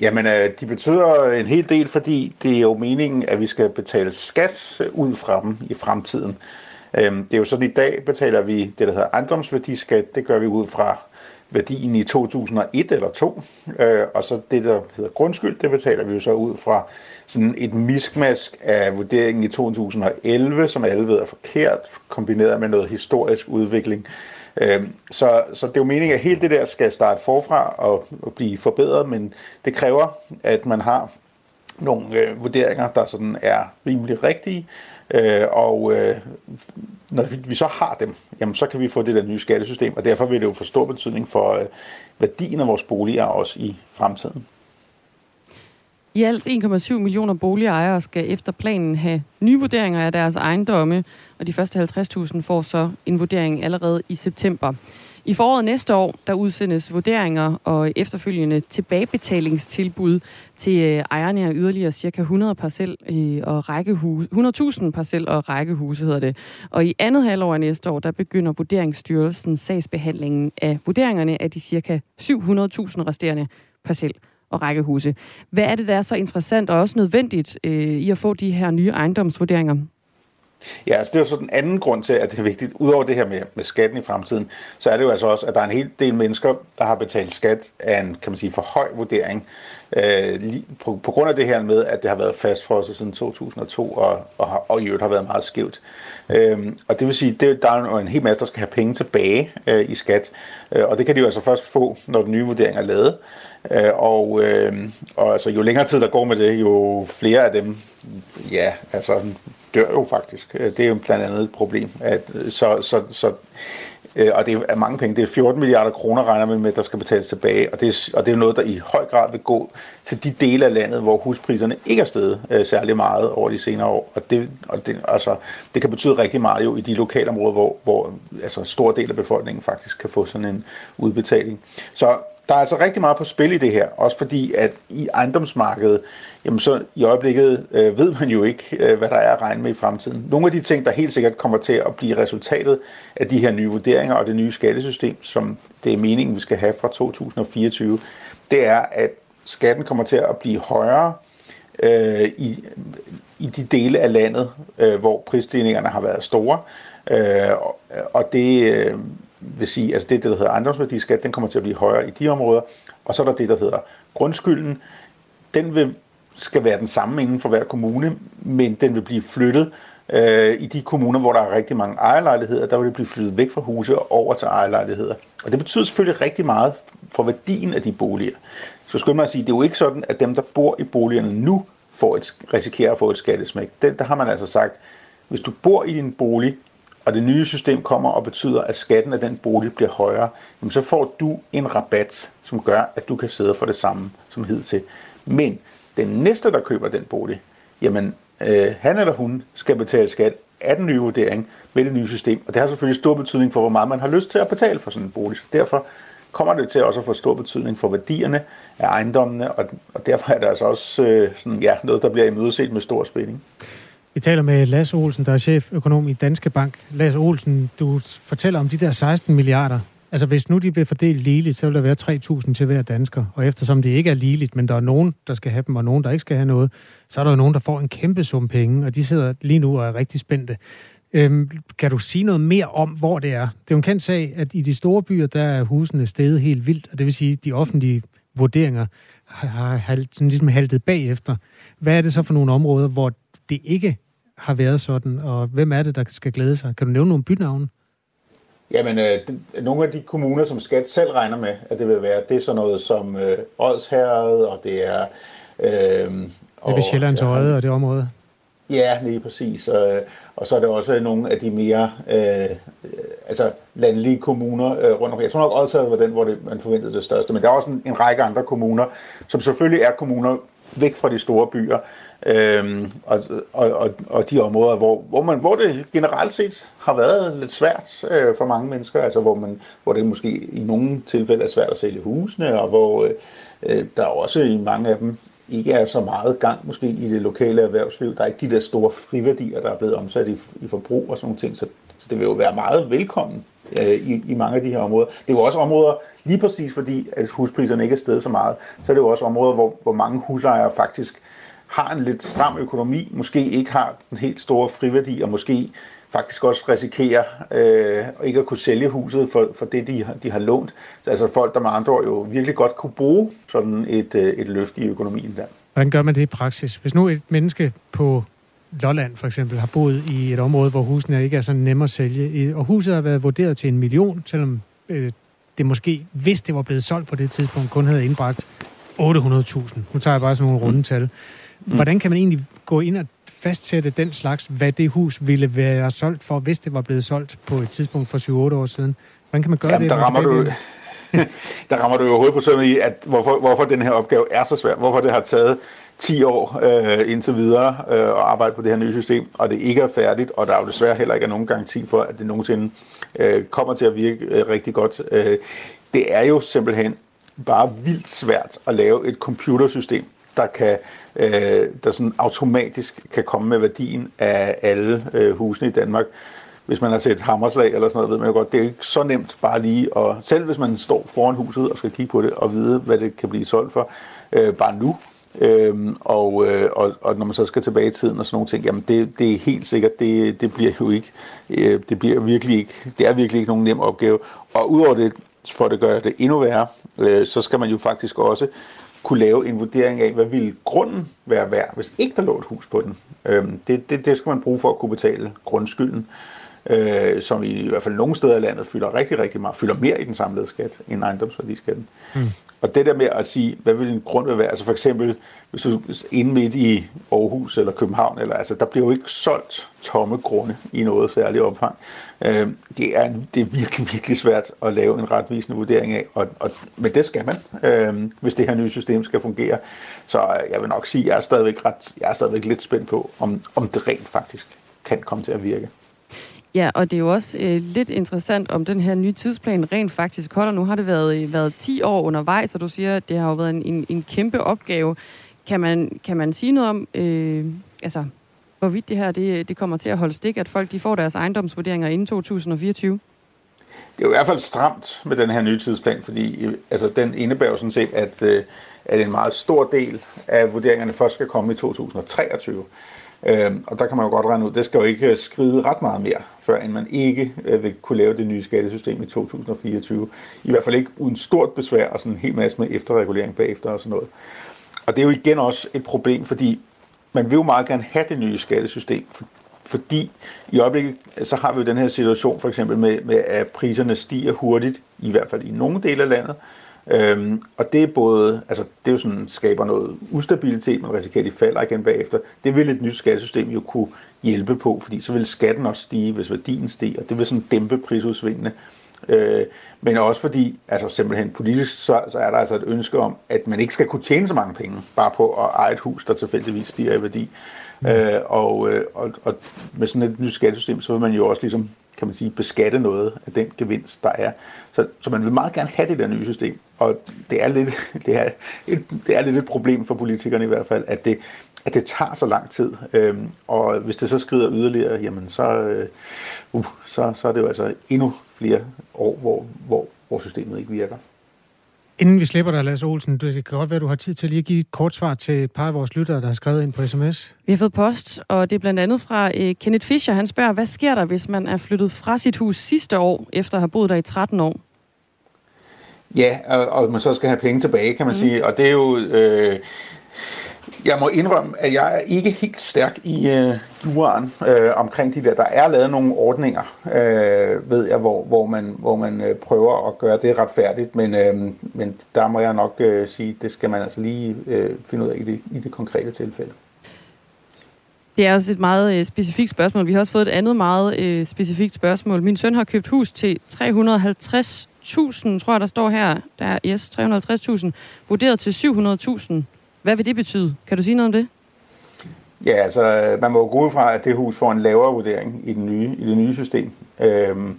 Jamen, øh, de betyder en hel del, fordi det er jo meningen, at vi skal betale skat ud fra dem i fremtiden. Øhm, det er jo sådan, at i dag betaler vi det, der hedder ejendomsværdiskat. Det gør vi ud fra værdien i 2001 eller 2. Øh, og så det, der hedder grundskyld, det betaler vi jo så ud fra sådan et miskmask af vurderingen i 2011, som alle ved er forkert, kombineret med noget historisk udvikling. Øhm, så, så det er jo meningen, at hele det der skal starte forfra og, og blive forbedret, men det kræver, at man har nogle øh, vurderinger, der sådan er rimelig rigtige, øh, og øh, når vi så har dem, jamen så kan vi få det der nye skattesystem, og derfor vil det jo få stor betydning for øh, værdien af vores boliger også i fremtiden. I alt 1,7 millioner boligejere skal efter planen have nye vurderinger af deres ejendomme, og de første 50.000 får så en vurdering allerede i september. I foråret næste år, der udsendes vurderinger og efterfølgende tilbagebetalingstilbud til øh, ejerne af yderligere ca. 100 parcel øh, og rækkehuse, 100.000 parcel og rækkehuse hedder det. Og i andet halvår af næste år, der begynder Vurderingsstyrelsen sagsbehandlingen af vurderingerne af de ca. 700.000 resterende parcel og rækkehuse. Hvad er det, der er så interessant og også nødvendigt øh, i at få de her nye ejendomsvurderinger? Ja, altså det er jo så den anden grund til, at det er vigtigt. Udover det her med, med skatten i fremtiden, så er det jo altså også, at der er en hel del mennesker, der har betalt skat af en, kan man sige, for høj vurdering. Øh, på, på grund af det her med, at det har været fastfrosset siden 2002, og, og, og i øvrigt har været meget skævt. Øh, og det vil sige, at der er en hel masse, der skal have penge tilbage øh, i skat. Øh, og det kan de jo altså først få, når den nye vurdering er lavet. Øh, og, øh, og altså, jo længere tid der går med det, jo flere af dem, ja, altså dør jo faktisk. Øh, det er jo blandt andet et problem. At, øh, så, så, så, øh, og det er mange penge. Det er 14 milliarder kroner, regner man med, der skal betales tilbage. Og det, er, og det er noget, der i høj grad vil gå til de dele af landet, hvor huspriserne ikke er steget øh, særlig meget over de senere år. Og, det, og det, altså, det kan betyde rigtig meget jo i de lokalområder, hvor, hvor altså, stor del af befolkningen faktisk kan få sådan en udbetaling. Så der er altså rigtig meget på spil i det her, også fordi at i ejendomsmarkedet, jamen så i øjeblikket øh, ved man jo ikke, øh, hvad der er at regne med i fremtiden. Nogle af de ting, der helt sikkert kommer til at blive resultatet af de her nye vurderinger og det nye skattesystem, som det er meningen, vi skal have fra 2024, det er, at skatten kommer til at blive højere øh, i, i de dele af landet, øh, hvor prisstigningerne har været store. Øh, og det, øh, vil sige, altså det, der hedder ejendomsværdiskat, den kommer til at blive højere i de områder, og så er der det, der hedder grundskylden. Den vil, skal være den samme inden for hver kommune, men den vil blive flyttet øh, i de kommuner, hvor der er rigtig mange ejerlejligheder, der vil det blive flyttet væk fra huse og over til ejerlejligheder. Og det betyder selvfølgelig rigtig meget for værdien af de boliger. Så skulle man sige, det er jo ikke sådan, at dem, der bor i boligerne nu, får et, risikerer at få et skattesmæk. Den, der har man altså sagt, hvis du bor i din bolig, og det nye system kommer og betyder, at skatten af den bolig bliver højere, jamen så får du en rabat, som gør, at du kan sidde for det samme som hidtil. Men den næste, der køber den bolig, jamen øh, han eller hun skal betale skat af den nye vurdering med det nye system, og det har selvfølgelig stor betydning for, hvor meget man har lyst til at betale for sådan en bolig. Så derfor kommer det til også at få stor betydning for værdierne af ejendommene, og, og derfor er der altså også øh, sådan, ja, noget, der bliver imødeset med stor spænding. Vi taler med Lasse Olsen, der er cheføkonom i Danske Bank. Lasse Olsen, du fortæller om de der 16 milliarder. Altså hvis nu de bliver fordelt ligeligt, så vil der være 3.000 til hver dansker. Og eftersom det ikke er ligeligt, men der er nogen, der skal have dem, og nogen, der ikke skal have noget, så er der jo nogen, der får en kæmpe sum penge, og de sidder lige nu og er rigtig spændte. Øhm, kan du sige noget mere om, hvor det er? Det er jo en kendt sag, at i de store byer, der er husene steget helt vildt, og det vil sige, at de offentlige vurderinger har, har sådan ligesom haltet bagefter. Hvad er det så for nogle områder, hvor det ikke har været sådan, og hvem er det, der skal glæde sig? Kan du nævne nogle bynavne? Jamen, øh, nogle af de kommuner, som skat selv regner med, at det vil være, det er sådan noget som øh, Odsherred, og det er... Øh, det er ved Sjællands Øje og det område. Ja, lige præcis. Og, og så er det også nogle af de mere øh, altså landlige kommuner øh, rundt omkring. Jeg tror nok også, at var den, hvor det, man forventede det største. Men der er også en, en række andre kommuner, som selvfølgelig er kommuner væk fra de store byer, Øhm, og, og, og, og de områder, hvor, hvor, man, hvor det generelt set har været lidt svært øh, for mange mennesker, altså hvor, man, hvor det måske i nogle tilfælde er svært at sælge husene, og hvor øh, øh der også i mange af dem ikke er så meget gang måske i det lokale erhvervsliv. Der er ikke de der store friværdier, der er blevet omsat i, i forbrug og sådan nogle ting, så, så det vil jo være meget velkommen øh, i, i mange af de her områder. Det er jo også områder, lige præcis fordi at huspriserne ikke er steget så meget, så er det jo også områder, hvor, hvor mange husejere faktisk har en lidt stram økonomi, måske ikke har den helt store friværdi, og måske faktisk også risikerer øh, ikke at kunne sælge huset for, for det, de, de har lånt. Altså folk, der med andre ord jo virkelig godt kunne bruge sådan et, øh, et løft i økonomien der. Hvordan gør man det i praksis? Hvis nu et menneske på Lolland for eksempel har boet i et område, hvor husene ikke er så nemme at sælge, og huset har været vurderet til en million, selvom øh, det måske, hvis det var blevet solgt på det tidspunkt, kun havde indbragt 800.000. Nu tager jeg bare sådan nogle runde tal. Mm. Hvordan kan man egentlig gå ind og fastsætte den slags, hvad det hus ville være solgt for, hvis det var blevet solgt på et tidspunkt for 7-8 år siden? Hvordan kan man gøre Jamen, det? Der rammer, du, der rammer du jo hovedet på sømmet i, at hvorfor, hvorfor den her opgave er så svær. Hvorfor det har taget 10 år øh, indtil videre øh, at arbejde på det her nye system, og det ikke er færdigt, og der er jo desværre heller ikke nogen garanti for, at det nogensinde øh, kommer til at virke øh, rigtig godt. Øh, det er jo simpelthen bare vildt svært at lave et computersystem, der kan øh, der sådan automatisk kan komme med værdien af alle øh, husene i Danmark. Hvis man har set hammerslag eller sådan noget, ved man jo godt, det er ikke så nemt bare lige, og selv hvis man står foran huset og skal kigge på det og vide, hvad det kan blive solgt for, øh, bare nu, Øhm, og, øh, og, og når man så skal tilbage i tiden og sådan nogle ting, jamen det, det er helt sikkert, det, det bliver jo ikke, øh, det bliver virkelig ikke, det er virkelig ikke nogen nem opgave. Og udover det, for at det gør det endnu værre, øh, så skal man jo faktisk også kunne lave en vurdering af, hvad ville grunden være værd, hvis ikke der lå et hus på den. Øhm, det, det, det skal man bruge for at kunne betale grundskylden, øh, som i, i hvert fald nogle steder i landet fylder rigtig, rigtig meget, fylder mere i den samlede skat end ejendomsværdiskatten. Mm. Og det der med at sige, hvad vil en grund være, altså for eksempel, hvis du inde midt i Aarhus eller København, eller, altså, der bliver jo ikke solgt tomme grunde i noget særligt omfang. Øh, det, er, det er virkelig, virkelig svært at lave en retvisende vurdering af, og, og, men det skal man, øh, hvis det her nye system skal fungere. Så jeg vil nok sige, at jeg er stadigvæk, ret, jeg er stadigvæk lidt spændt på, om, om det rent faktisk kan komme til at virke. Ja, og det er jo også øh, lidt interessant, om den her nye tidsplan rent faktisk holder. Nu har det været, øh, været 10 år undervejs, og du siger, at det har jo været en, en, en kæmpe opgave. Kan man, kan man sige noget om, øh, altså, hvorvidt det her det, det kommer til at holde stik, at folk de får deres ejendomsvurderinger inden 2024? Det er jo i hvert fald stramt med den her nye tidsplan, fordi øh, altså, den indebærer jo sådan set, at, øh, at en meget stor del af vurderingerne først skal komme i 2023. Øh, og der kan man jo godt regne ud, det skal jo ikke øh, skride ret meget mere, før end man ikke øh, vil kunne lave det nye skattesystem i 2024. I hvert fald ikke uden stort besvær og sådan en hel masse med efterregulering bagefter og sådan noget. Og det er jo igen også et problem, fordi man vil jo meget gerne have det nye skattesystem, fordi i øjeblikket så har vi jo den her situation for eksempel med, med at priserne stiger hurtigt, i hvert fald i nogle dele af landet, Øhm, og det er både, altså det er jo sådan, skaber noget ustabilitet, man risikerer, at de falder igen bagefter. Det vil et nyt skattesystem jo kunne hjælpe på, fordi så vil skatten også stige, hvis værdien stiger. Det vil sådan dæmpe prisudsvingene. Øh, men også fordi, altså simpelthen politisk, så, så er der altså et ønske om, at man ikke skal kunne tjene så mange penge, bare på at eje et hus, der tilfældigvis stiger i værdi. Mm. Øh, og, øh, og, og med sådan et nyt skattesystem, så vil man jo også ligesom kan man sige, beskatte noget af den gevinst, der er. Så, så man vil meget gerne have det der nye system, og det er lidt, det er, et, det er lidt et problem for politikerne i hvert fald, at det, at det tager så lang tid. Øhm, og hvis det så skrider yderligere, jamen så, øh, uh, så, så er det jo altså endnu flere år, hvor, hvor, hvor systemet ikke virker. Inden vi slipper dig, Lasse Olsen, det kan godt være, at du har tid til lige at give et kort svar til et par af vores lyttere, der har skrevet ind på sms. Vi har fået post, og det er blandt andet fra uh, Kenneth Fischer. Han spørger, hvad sker der, hvis man er flyttet fra sit hus sidste år, efter at have boet der i 13 år? Ja, og, og man så skal have penge tilbage, kan man mm. sige. Og det er jo... Øh, jeg må indrømme, at jeg er ikke helt stærk i øh, juraen øh, omkring de der. Der er lavet nogle ordninger, øh, ved jeg, hvor, hvor man, hvor man øh, prøver at gøre det retfærdigt, men, øh, men der må jeg nok øh, sige, det skal man altså lige øh, finde ud af i det, i det konkrete tilfælde. Det er også et meget øh, specifikt spørgsmål. Vi har også fået et andet meget øh, specifikt spørgsmål. Min søn har købt hus til 350.000, tror jeg, der står her. Der er yes, 350.000, vurderet til 700.000. Hvad vil det betyde? Kan du sige noget om det? Ja, altså man må gå ud fra, at det hus får en lavere vurdering i, den nye, i det nye system. Øhm,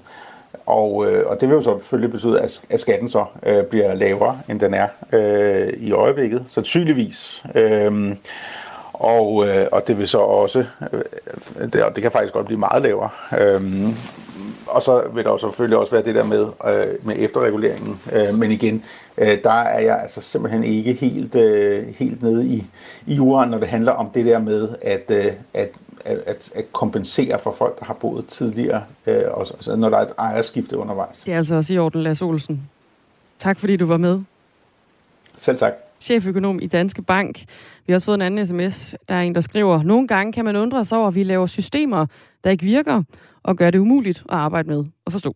og, øh, og det vil jo så selvfølgelig betyde, at, at skatten så øh, bliver lavere, end den er øh, i øjeblikket, sandsynligvis. Øhm, og, øh, og det vil så også, øh, det, og det kan faktisk godt blive meget lavere. Øhm, og så vil der jo selvfølgelig også være det der med, øh, med efterreguleringen. Øh, men igen, øh, der er jeg altså simpelthen ikke helt, øh, helt nede i, i jorden, når det handler om det der med at, øh, at, at, at kompensere for folk, der har boet tidligere, øh, også, altså når der er et ejerskifte undervejs. Det er altså også i orden, Lars Olsen. Tak fordi du var med. Selv tak cheføkonom i Danske Bank. Vi har også fået en anden sms. Der er en, der skriver, nogle gange kan man undre sig over, at vi laver systemer, der ikke virker, og gør det umuligt at arbejde med og forstå.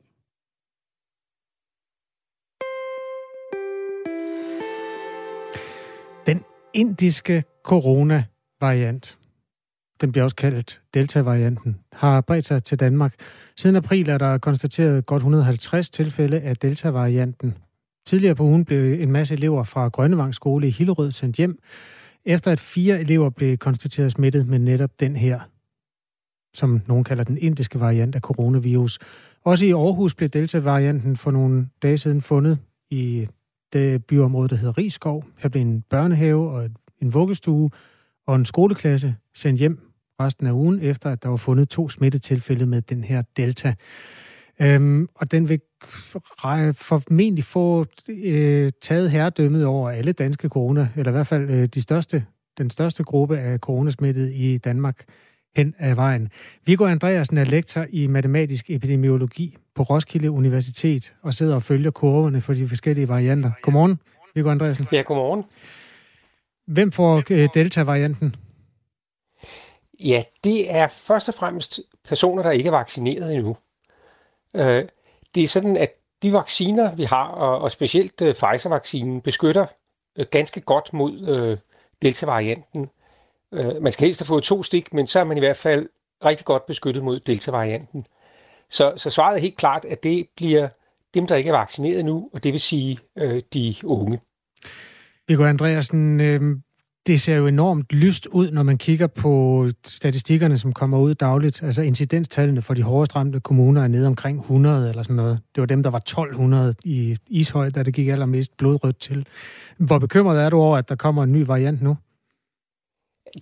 Den indiske corona-variant, den bliver også kaldt Delta-varianten, har bredt sig til Danmark. Siden april er der konstateret godt 150 tilfælde af Delta-varianten. Tidligere på ugen blev en masse elever fra Grønnevang skole i Hillerød sendt hjem, efter at fire elever blev konstateret smittet med netop den her, som nogen kalder den indiske variant af coronavirus. Også i Aarhus blev Delta-varianten for nogle dage siden fundet i det byområde, der hedder Rigskov. Her blev en børnehave og en vuggestue og en skoleklasse sendt hjem resten af ugen, efter at der var fundet to smittetilfælde med den her Delta. Øhm, og den vil formentlig få øh, taget herredømmet over alle danske corona, eller i hvert fald øh, de største, den største gruppe af coronasmittede i Danmark hen ad vejen. Viggo Andreasen er lektor i matematisk epidemiologi på Roskilde Universitet og sidder og følger kurverne for de forskellige varianter. Godmorgen, Viggo Andreasen. Ja, godmorgen. Hvem får øh, Delta-varianten? Ja, det er først og fremmest personer, der ikke er vaccineret endnu. Øh, det er sådan, at de vacciner, vi har, og, og specielt uh, Pfizer-vaccinen, beskytter uh, ganske godt mod uh, Delta-varianten. Uh, man skal helst have fået to stik, men så er man i hvert fald rigtig godt beskyttet mod Delta-varianten. Så, så svaret er helt klart, at det bliver dem, der ikke er vaccineret nu, og det vil sige uh, de unge. Viggo Andreasen, øh, det ser jo enormt lyst ud, når man kigger på statistikkerne, som kommer ud dagligt. Altså incidenstallene for de hårdest ramte kommuner er nede omkring 100 eller sådan noget. Det var dem, der var 1200 i Ishøj, da det gik allermest blodrødt til. Hvor bekymret er du over, at der kommer en ny variant nu?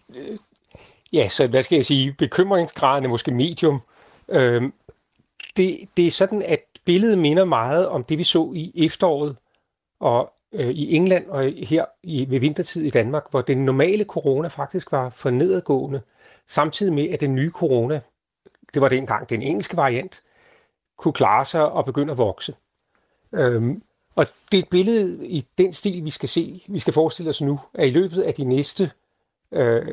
Øh, ja, så hvad skal jeg sige? Bekymringsgraden er måske medium. Øhm, det, det er sådan, at billedet minder meget om det, vi så i efteråret. Og øh, i England og her i, ved vintertid i Danmark, hvor den normale corona faktisk var for nedadgående, samtidig med, at den nye corona, det var dengang den engelske variant, kunne klare sig og begynde at vokse. Øhm, og det er et billede i den stil, vi skal se, vi skal forestille os nu, at i løbet af de næste øh,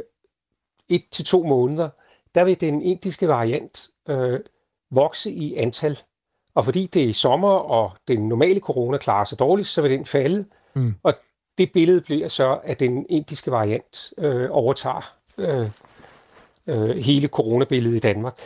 et til to måneder, der vil den indiske variant øh, vokse i antal. Og fordi det er sommer, og den normale corona klarer sig dårligt, så vil den falde. Mm. Og det billede bliver så, at den indiske variant øh, overtager øh, øh, hele coronabilledet i Danmark.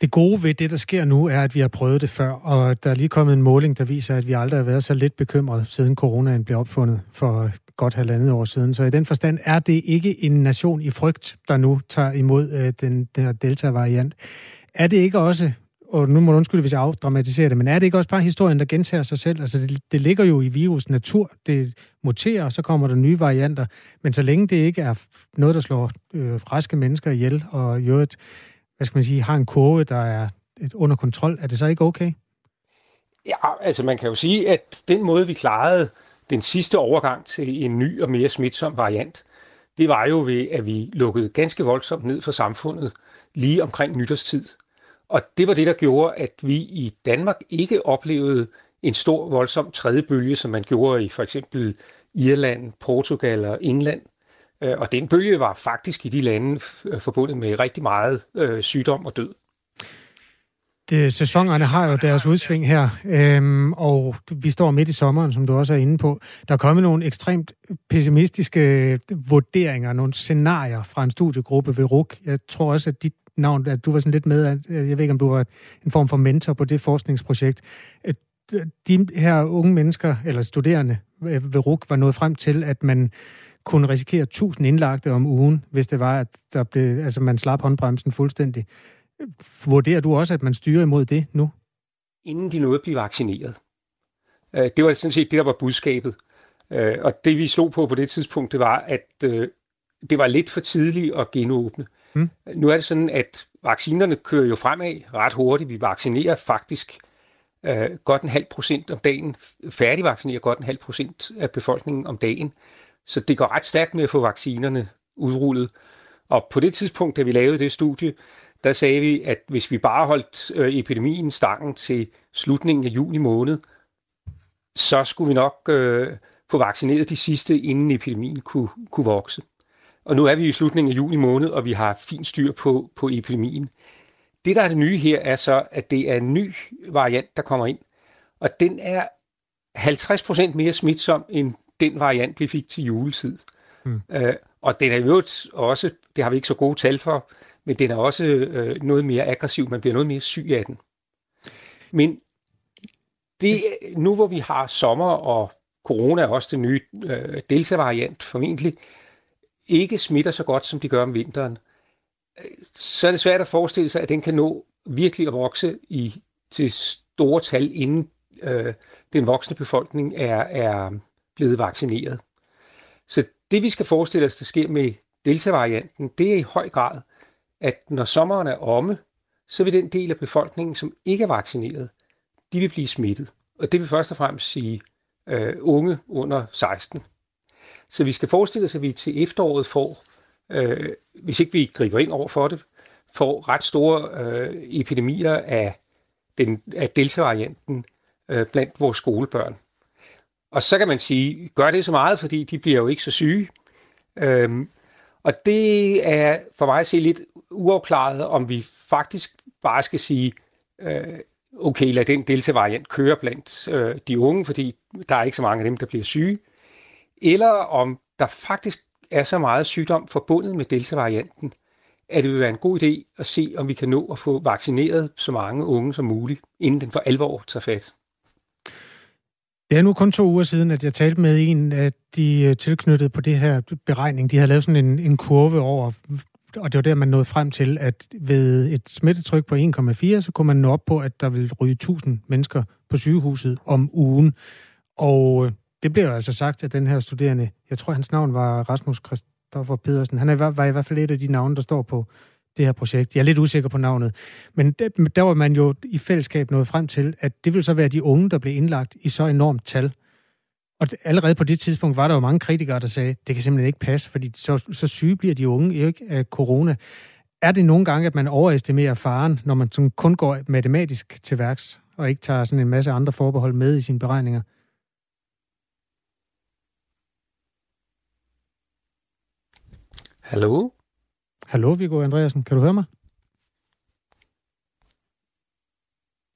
Det gode ved det, der sker nu, er, at vi har prøvet det før, og der er lige kommet en måling, der viser, at vi aldrig har været så lidt bekymret, siden coronaen blev opfundet for godt halvandet år siden. Så i den forstand er det ikke en nation i frygt, der nu tager imod øh, den, her Delta-variant. Er det ikke også og nu må du undskylde, hvis jeg afdramatiserer det, men er det ikke også bare historien, der gentager sig selv? Altså, det, det ligger jo i virus natur. Det muterer, og så kommer der nye varianter. Men så længe det ikke er noget, der slår øh, friske mennesker ihjel, og jo et, hvad skal man sige, har en kurve, der er et under kontrol, er det så ikke okay? Ja, altså man kan jo sige, at den måde, vi klarede den sidste overgang til en ny og mere smitsom variant, det var jo ved, at vi lukkede ganske voldsomt ned for samfundet lige omkring nytårstid. Og det var det, der gjorde, at vi i Danmark ikke oplevede en stor, voldsom tredje bølge, som man gjorde i for eksempel Irland, Portugal og England. Øh, og den bølge var faktisk i de lande forbundet med rigtig meget øh, sygdom og død. Det, sæsonerne har jo deres udsving her, øhm, og vi står midt i sommeren, som du også er inde på. Der er kommet nogle ekstremt pessimistiske vurderinger, nogle scenarier fra en studiegruppe ved RUK. Jeg tror også, at dit navn, at du var sådan lidt med, at, jeg ved ikke, om du var en form for mentor på det forskningsprojekt. Øh, de her unge mennesker, eller studerende ved RUK, var nået frem til, at man kunne risikere 1000 indlagte om ugen, hvis det var, at der blev, altså man slap håndbremsen fuldstændig. Vurderer du også, at man styrer imod det nu? Inden de nåede at blive vaccineret. Øh, det var sådan set det, der var budskabet. Øh, og det vi slog på på det tidspunkt, det var, at det var lidt for tidligt at genåbne. Mm. Nu er det sådan, at vaccinerne kører jo fremad ret hurtigt. Vi vaccinerer faktisk øh, godt en halv procent om dagen, færdigvaccinerer godt en halv procent af befolkningen om dagen. Så det går ret stærkt med at få vaccinerne udrullet. Og på det tidspunkt, da vi lavede det studie, der sagde vi, at hvis vi bare holdt øh, epidemien stangen til slutningen af juni måned, så skulle vi nok øh, få vaccineret de sidste, inden epidemien kunne, kunne vokse. Og nu er vi i slutningen af juni måned, og vi har fint styr på, på epidemien. Det, der er det nye her, er så, at det er en ny variant, der kommer ind. Og den er 50% mere smitsom end den variant, vi fik til juletid. Mm. Øh, og den er jo også, det har vi ikke så gode tal for, men den er også øh, noget mere aggressiv. Man bliver noget mere syg af den. Men det, nu hvor vi har sommer, og corona er også den nye øh, delta-variant formentlig, ikke smitter så godt, som de gør om vinteren, så er det svært at forestille sig, at den kan nå virkelig at vokse i, til store tal, inden øh, den voksne befolkning er, er blevet vaccineret. Så det vi skal forestille os, der sker med delta-varianten, det er i høj grad, at når sommeren er omme, så vil den del af befolkningen, som ikke er vaccineret, de vil blive smittet. Og det vil først og fremmest sige øh, unge under 16. Så vi skal forestille os, at vi til efteråret får, øh, hvis ikke vi griber ind over for det, får ret store øh, epidemier af, den, af delta-varianten øh, blandt vores skolebørn. Og så kan man sige, gør det så meget, fordi de bliver jo ikke så syge. Øhm, og det er for mig at se lidt uafklaret, om vi faktisk bare skal sige, øh, okay, lad den delta-variant køre blandt øh, de unge, fordi der er ikke så mange af dem, der bliver syge, eller om der faktisk er så meget sygdom forbundet med delta-varianten, at det vil være en god idé at se, om vi kan nå at få vaccineret så mange unge som muligt, inden den for alvor tager fat. Det er nu kun to uger siden, at jeg talte med en af de øh, tilknyttede på det her beregning. De havde lavet sådan en, en kurve over, og det var der, man nåede frem til, at ved et smittetryk på 1,4, så kunne man nå op på, at der ville ryge 1000 mennesker på sygehuset om ugen. Og øh, det det jo altså sagt at den her studerende, jeg tror, hans navn var Rasmus Christoffer Pedersen. Han er, var i hvert fald et af de navne, der står på det her projekt. Jeg er lidt usikker på navnet. Men der var man jo i fællesskab nået frem til, at det vil så være de unge, der blev indlagt i så enormt tal. Og allerede på det tidspunkt var der jo mange kritikere, der sagde, det kan simpelthen ikke passe, fordi så, så syge bliver de unge ikke af corona. Er det nogle gange, at man overestimerer faren, når man sådan kun går matematisk til værks, og ikke tager sådan en masse andre forbehold med i sine beregninger? Hallo? Hallo, Viggo Andreasen. Kan du høre mig?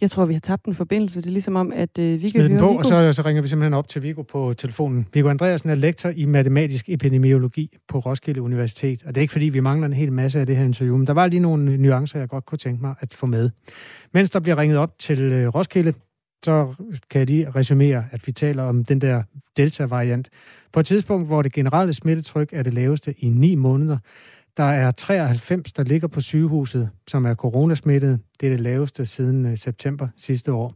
Jeg tror, vi har tabt en forbindelse. Det er ligesom om, at øh, vi kan høre på, Viggo. og så, så ringer vi simpelthen op til Viggo på telefonen. Viggo Andreasen er lektor i matematisk epidemiologi på Roskilde Universitet. Og det er ikke, fordi vi mangler en hel masse af det her interview, men der var lige nogle nuancer, jeg godt kunne tænke mig at få med. Mens der bliver ringet op til øh, Roskilde, så kan jeg lige resumere, at vi taler om den der Delta-variant. På et tidspunkt, hvor det generelle smittetryk er det laveste i ni måneder, Der er 93, der ligger på sygehuset, som er coronasmittet. Det er det laveste siden øh, september sidste år.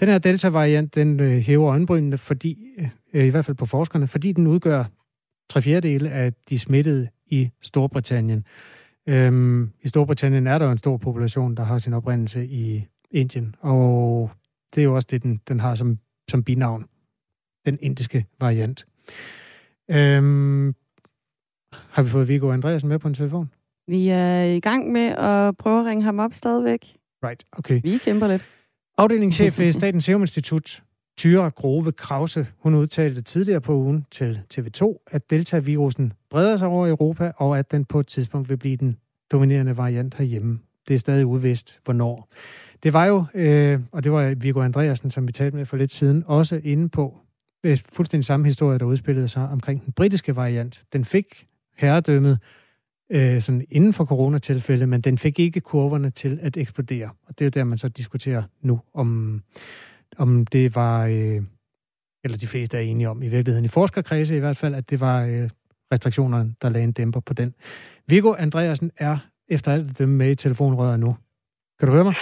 Den her Delta-variant, den øh, hæver øjenbrynene, fordi, øh, i hvert fald på forskerne, fordi den udgør tre fjerdedele af de smittede i Storbritannien. Øhm, I Storbritannien er der jo en stor population, der har sin oprindelse i Indien, og det er jo også det, den, den har som, som binavn. Den indiske variant. Øhm, har vi fået Viggo Andreasen med på en telefon? Vi er i gang med at prøve at ringe ham op stadigvæk. Right, okay. Vi kæmper lidt. Afdelingschef ved Statens Serum Institut, Tyre Grove Krause, hun udtalte tidligere på ugen til TV2, at Delta-virusen breder sig over Europa, og at den på et tidspunkt vil blive den dominerende variant herhjemme. Det er stadig uvist, hvornår. Det var jo, øh, og det var Viggo Andreasen, som vi talte med for lidt siden, også inde på øh, fuldstændig samme historie, der udspillede sig omkring den britiske variant. Den fik herredømmet øh, sådan inden for coronatilfælde, men den fik ikke kurverne til at eksplodere. Og det er jo der, man så diskuterer nu, om, om det var, øh, eller de fleste er enige om i virkeligheden, i forskerkredse i hvert fald, at det var øh, restriktionerne, der lagde en dæmper på den. Viggo Andreasen er efter alt det med i telefonrøret nu. Kan du høre mig?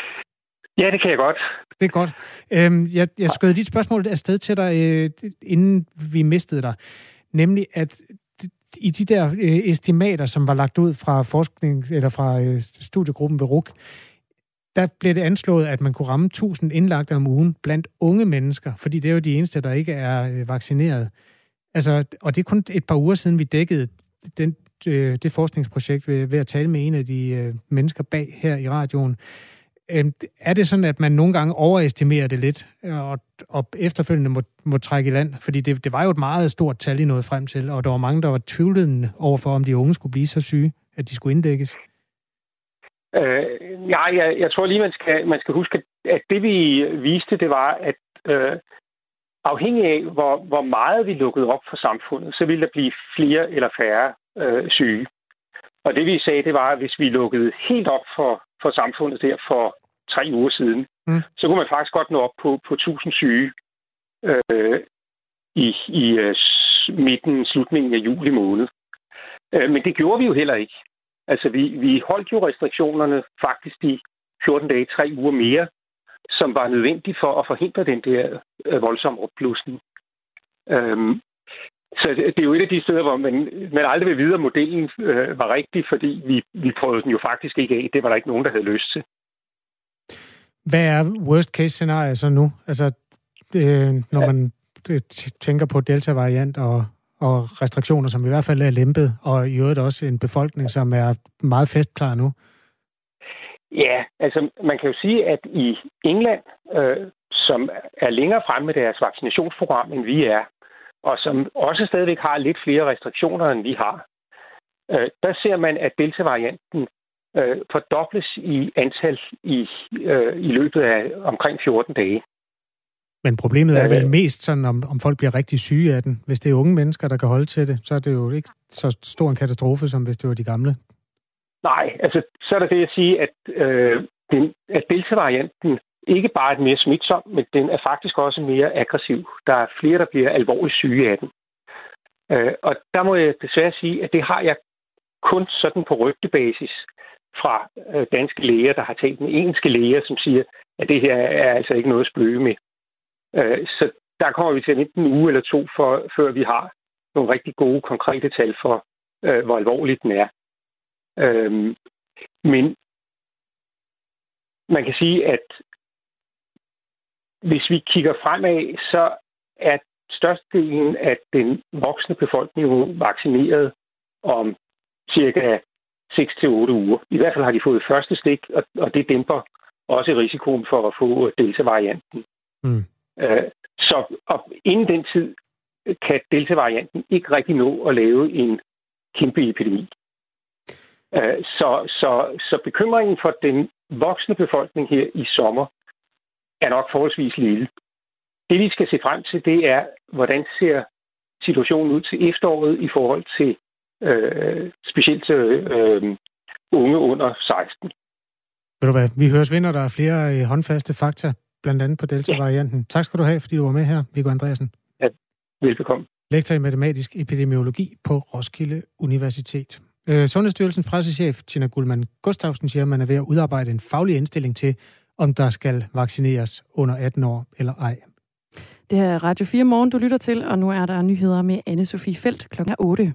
Ja, det kan jeg godt. Det er godt. Øhm, jeg, jeg skød dit spørgsmål afsted til dig, øh, inden vi mistede dig. Nemlig, at i de der øh, estimater, som var lagt ud fra forskning eller fra øh, studiegruppen ved RUK, der blev det anslået, at man kunne ramme 1000 indlagte om ugen blandt unge mennesker, fordi det er jo de eneste, der ikke er øh, vaccineret. Altså, og det er kun et par uger siden, vi dækkede den, øh, det forskningsprojekt ved, ved at tale med en af de øh, mennesker bag her i radioen. Øh, Øhm, er det sådan, at man nogle gange overestimerer det lidt, øh, og, og efterfølgende må, må trække i land? Fordi det, det var jo et meget stort tal, I nåede frem til, og der var mange, der var tvivlende overfor, om de unge skulle blive så syge, at de skulle indlægges. Øh, ja, jeg, jeg tror lige, man skal, man skal huske, at det vi viste, det var, at øh, afhængig af, hvor, hvor meget vi lukkede op for samfundet, så ville der blive flere eller færre øh, syge. Og det vi sagde, det var, at hvis vi lukkede helt op for, for samfundet der for tre uger siden, mm. så kunne man faktisk godt nå op på, på 1000 syge øh, i, i uh, midten, slutningen af juli måned. Øh, men det gjorde vi jo heller ikke. Altså, vi, vi holdt jo restriktionerne faktisk de 14 dage, tre uger mere, som var nødvendigt for at forhindre den der øh, voldsomme opblusning. Øhm, så det, er jo et af de steder, hvor man, man aldrig vil vide, at modellen øh, var rigtig, fordi vi, vi prøvede den jo faktisk ikke af. Det var der ikke nogen, der havde lyst til. Hvad er worst case scenario så nu? Altså, øh, når ja. man øh, tænker på delta-variant og, og restriktioner, som i hvert fald er lempet, og i øvrigt også en befolkning, som er meget festklar nu? Ja, altså man kan jo sige, at i England, øh, som er længere fremme med deres vaccinationsprogram, end vi er, og som også stadigvæk har lidt flere restriktioner, end vi har, øh, der ser man, at delta-varianten øh, fordobles i antal i, øh, i løbet af omkring 14 dage. Men problemet er vel mest sådan, om, om folk bliver rigtig syge af den. Hvis det er unge mennesker, der kan holde til det, så er det jo ikke så stor en katastrofe, som hvis det var de gamle. Nej, altså så er der det at sige, at, øh, den, at delta-varianten ikke bare er mere smitsom, men den er faktisk også mere aggressiv. Der er flere, der bliver alvorligt syge af den. Øh, og der må jeg desværre sige, at det har jeg kun sådan på rygtebasis fra øh, danske læger, der har talt med enske læger, som siger, at det her er altså ikke noget at spøge med. Øh, så der kommer vi til enten en uge eller to, for, før vi har nogle rigtig gode, konkrete tal for, øh, hvor alvorligt den er. Øh, men man kan sige, at hvis vi kigger fremad, så er størstedelen af den voksne befolkning jo vaccineret om cirka 6-8 uger. I hvert fald har de fået første stik, og, det dæmper også risikoen for at få delta-varianten. Mm. Øh, så og inden den tid kan delta-varianten ikke rigtig nå at lave en kæmpe epidemi. Øh, så, så, så bekymringen for den voksne befolkning her i sommer er nok forholdsvis lille. Det vi skal se frem til, det er, hvordan ser situationen ud til efteråret i forhold til øh, specielt øh, unge under 16. Ved du hvad, vi høres vinder, der er flere øh, håndfaste fakta, blandt andet på Delta-varianten. Ja. Tak skal du have, fordi du var med her, Viggo Andreasen. Ja, velbekomme. Lektor i matematisk epidemiologi på Roskilde Universitet. Øh, Sundhedsstyrelsens pressechef Tina Gullmann Gustafsen siger, at man er ved at udarbejde en faglig indstilling til, om der skal vaccineres under 18 år eller ej. Det her er Radio 4 Morgen, du lytter til, og nu er der nyheder med anne Sofie Felt klokken 8.